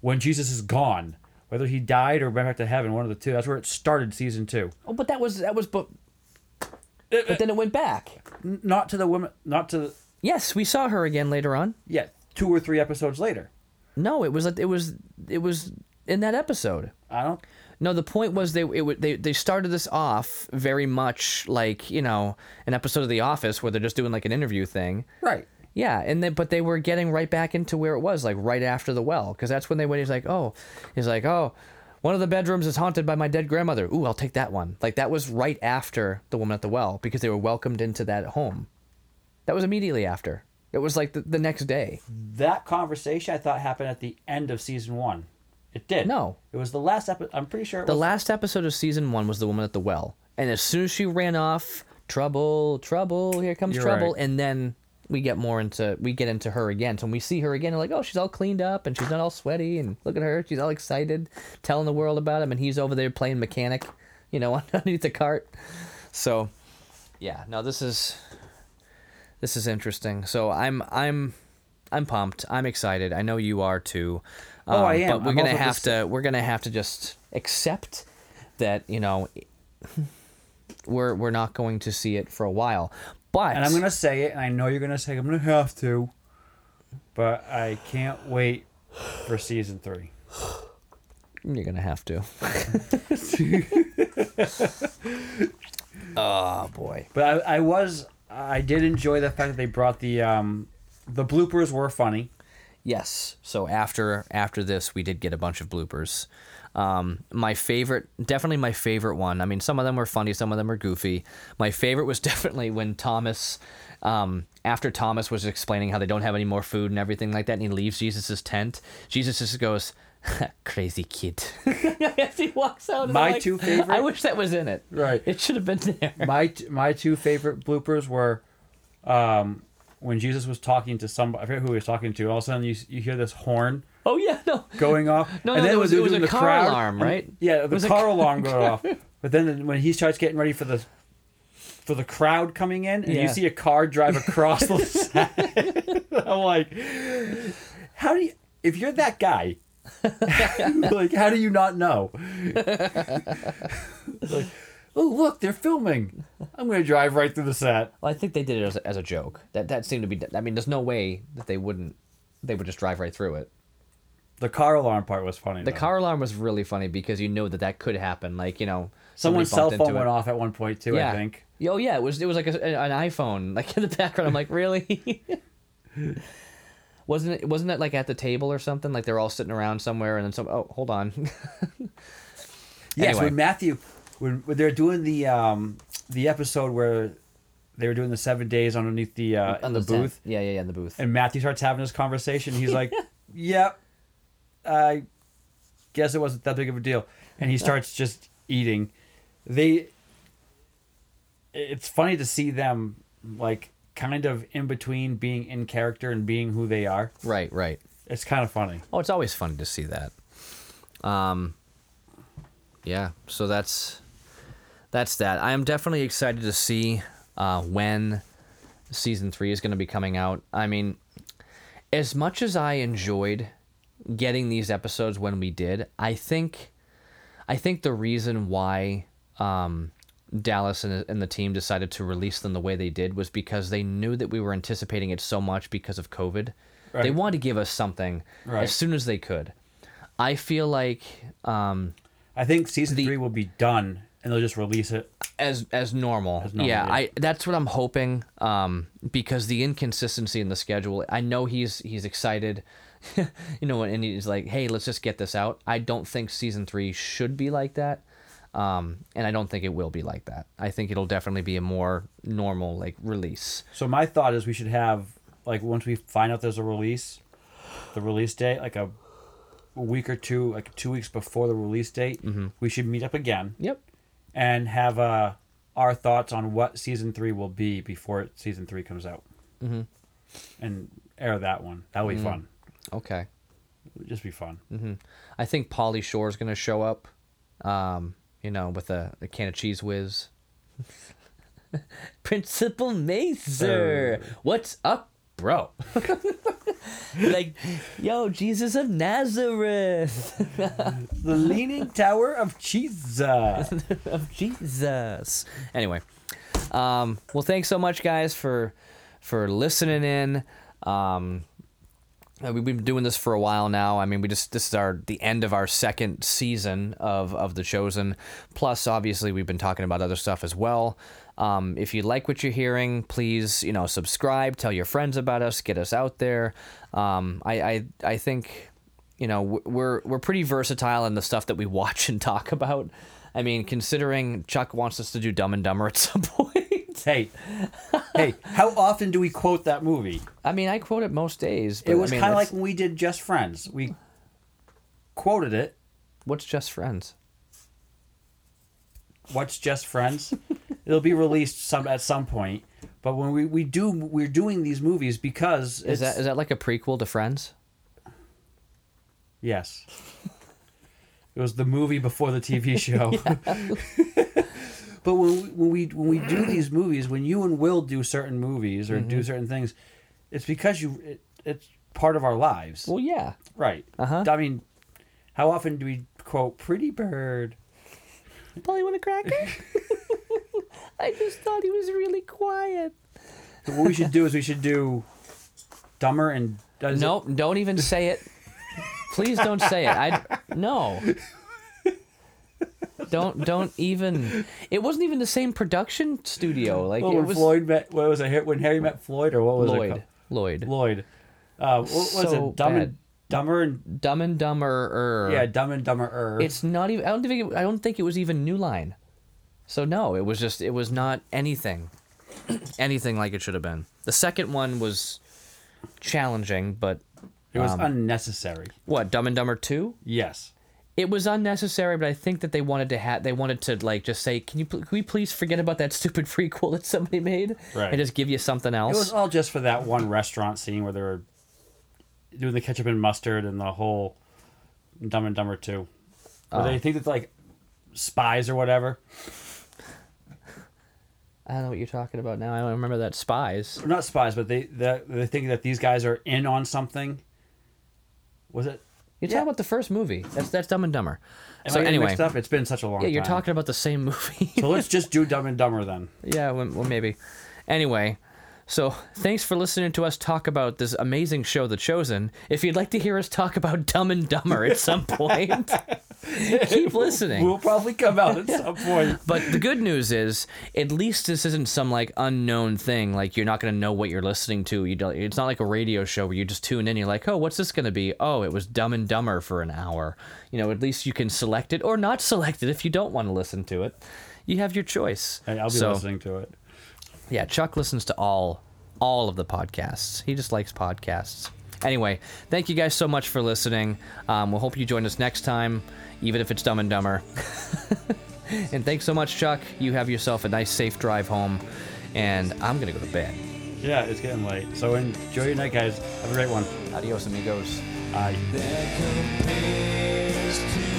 when Jesus is gone, whether he died or went back to heaven, one of the two. That's where it started, season two. Oh, but that was that was but but then it went back. Not to the woman, not to the, Yes, we saw her again later on. yeah, two or three episodes later. No, it was it was it was in that episode. I don't. No, the point was they it, they they started this off very much like you know an episode of The Office where they're just doing like an interview thing. Right. Yeah, and then but they were getting right back into where it was like right after the well because that's when they went. He's like, oh, he's like, oh, one of the bedrooms is haunted by my dead grandmother. Ooh, I'll take that one. Like that was right after the woman at the well because they were welcomed into that home. That was immediately after. It was like the, the next day. That conversation I thought happened at the end of season one. It did. No. It was the last episode. I'm pretty sure it The was. last episode of season one was the woman at the well, and as soon as she ran off, trouble, trouble, here comes You're trouble, right. and then we get more into we get into her again. So when we see her again, we're like, oh, she's all cleaned up and she's not all sweaty, and look at her, she's all excited, telling the world about him, and he's over there playing mechanic, you know, underneath the cart. So, yeah, no, this is this is interesting. So I'm I'm I'm pumped. I'm excited. I know you are too. Um, Oh, I am. But we're I'm gonna have to we're gonna have to just accept that you know we're we're not going to see it for a while. But and I'm gonna say it, and I know you're gonna say I'm gonna have to, but I can't wait for season three. you're gonna have to. oh boy. But I, I was I did enjoy the fact that they brought the um the bloopers were funny. Yes. So after after this, we did get a bunch of bloopers. Um, my favorite, definitely my favorite one. I mean, some of them were funny, some of them were goofy. My favorite was definitely when Thomas, um, after Thomas was explaining how they don't have any more food and everything like that, and he leaves Jesus' tent. Jesus just goes, "Crazy kid," as he walks out. My like, two favorite- I wish that was in it. Right. It should have been there. My t- my two favorite bloopers were um when Jesus was talking to somebody I forget who he was talking to, all of a sudden you you hear this horn Oh yeah, no. going off. No, and no, then it was- it was a the car crowd, alarm, and- right? Yeah, the a car car- alarm going off. But then when he starts getting ready for the for the crowd coming in, and you see a car drive across the set. I'm like, how do you? If you're that guy, like, how do you not know? like, oh look, they're filming. I'm gonna drive right through the set. Well, I think they did it as a, as a joke. That that seemed to be. I mean, there's no way that they wouldn't. They would just drive right through it. The car alarm part was funny. The though. car alarm was really funny because you know that that could happen. Like you know, Someone's cell phone went it. off at one point too. Yeah. I think. Oh yeah, it was it was like a, an iPhone like in the background. I'm like, really? wasn't it wasn't it like at the table or something? Like they're all sitting around somewhere, and then some. Oh, hold on. Yes, Anyway. when Matthew, when, when they're doing the um the episode where they were doing the seven days underneath the uh, in the booth, Yeah, yeah, yeah, in the booth. and Matthew starts having this conversation. He's like, "Yep, I guess it wasn't that big of a deal," and he starts just eating. They, it's funny to see them like kind of in between being in character and being who they are. Right, right. It's kind of funny. Oh, it's always funny to see that. Um, yeah. So that's that's that. I am definitely excited to see uh, when season three is going to be coming out. I mean, as much as I enjoyed getting these episodes when we did, I think I think the reason why um, Dallas and, and the team decided to release them the way they did was because they knew that we were anticipating it so much because of COVID. They wanted to give us something Right. as soon as they could. I feel like um, I think season The- three will be done, and they'll just release it. as as normal. normal, yeah, yeah. I that's what I'm hoping. Um, because the inconsistency in the schedule, I know he's he's excited, you know, and he's like, hey, let's just get this out. I don't think season three should be like that. Um, and I don't think it will be like that. I think it'll definitely be a more normal like release. So my thought is we should have like once we find out there's a release, the release date, like a, a week or two, like two weeks before the release date, Mm-hmm. we should meet up again Yep. And have uh, our thoughts on what season three will be before season three comes out, mm-hmm. and air that one. That'll be fun. Okay. It'll just be fun. I think Pauly Shore is gonna show up. Um, you know, with a, a can of Cheez Whiz. Principal Mazer, what's up, bro? like, yo, Jesus of Nazareth, The Leaning Tower of Jesus. of Jesus. Anyway, um, well, thanks so much, guys, for for listening in. Um, uh, We've been doing this for a while now. I mean, we just this is our the end of our second season of of the Chosen. Plus, obviously, we've been talking about other stuff as well. Um, if you like what you're hearing, please you know subscribe, tell your friends about us, get us out there. Um, I, I I think you know we're we're pretty versatile in the stuff that we watch and talk about. I mean, considering Chuck wants us to do Dumb and Dumber at some point. hey, hey, how often do we quote that movie? I mean, I quote it most days. But It was I mean, kind of like when we did Just Friends. We quoted it. what's just friends. What's Just Friends? It'll be released some at some point. But when we, we do we're doing these movies because Is that is that like a prequel to Friends? yes. It was the movie before the TV show. but when we, when we when we do these movies, when you and Will do certain movies or Mm-hmm. do certain things, it's because you it, it's part of our lives, Well, yeah. right? Uh-huh. I mean, how often do we quote "Pretty Bird"? Polly want a cracker? I just thought he was really quiet. So what we should do is we should do Dumber and does it- No, don't even say it. Please don't say it. I no. Don't don't even. It wasn't even the same production studio. Like Well, it when was Floyd met, what was it? When Harry met Floyd, or what was it? Lloyd. called? Lloyd. Lloyd. Uh, what was So it? Dumb bad. and Dumber and Dumb and Dumber. yeah, Dumb and Dumber. It's not even. I don't think. It, I don't think it was even New Line. So no, it was just. It was not anything, anything like it should have been. The second one was challenging, but it was um, unnecessary. what Dumb and Dumber two? Yes. It was unnecessary, but I think that they wanted to have. They wanted to like just say, "Can you? pl- Can we please forget about that stupid prequel that somebody made Right. and just give you something else? It was all just for that one restaurant scene where they were doing the ketchup and mustard and the whole Dumb and Dumber two. Where Oh. they think it's like spies or whatever. I don't know what you're talking about now. I don't remember that spies. not spies, but they they, they think that these guys are in on something. Was it? You're Yeah. talking about the first movie. That's that's Dumb and Dumber. Am so I anyway, mixed up? It's been such a long time. yeah, you're talking about the same movie. So let's just do Dumb and Dumber then. yeah, well, well, maybe. Anyway, so thanks for listening to us talk about this amazing show, The Chosen. If you'd like to hear us talk about Dumb and Dumber at some point, keep listening. We'll probably come out at some point. But the good news is, at least this isn't some like unknown thing. Like you're not gonna know what you're listening to. You don't. It's not like a radio show where you just tune in. You're like, oh, what's this gonna be? Oh, it was Dumb and Dumber for an hour. You know, at least you can select it or not select it if you don't want to listen to it. You have your choice. And I'll be So, listening to it. Yeah, Chuck listens to all all of the podcasts. He just likes podcasts. Anyway, thank you guys so much for listening. Um, we'll hope you join us next time, even if it's Dumb and Dumber. and thanks so much, Chuck. You have yourself a nice, safe drive home, and I'm gonna go to bed. Yeah, it's getting late. So enjoy your night, guys. Have a great one. Adios, amigos. Bye. that compares to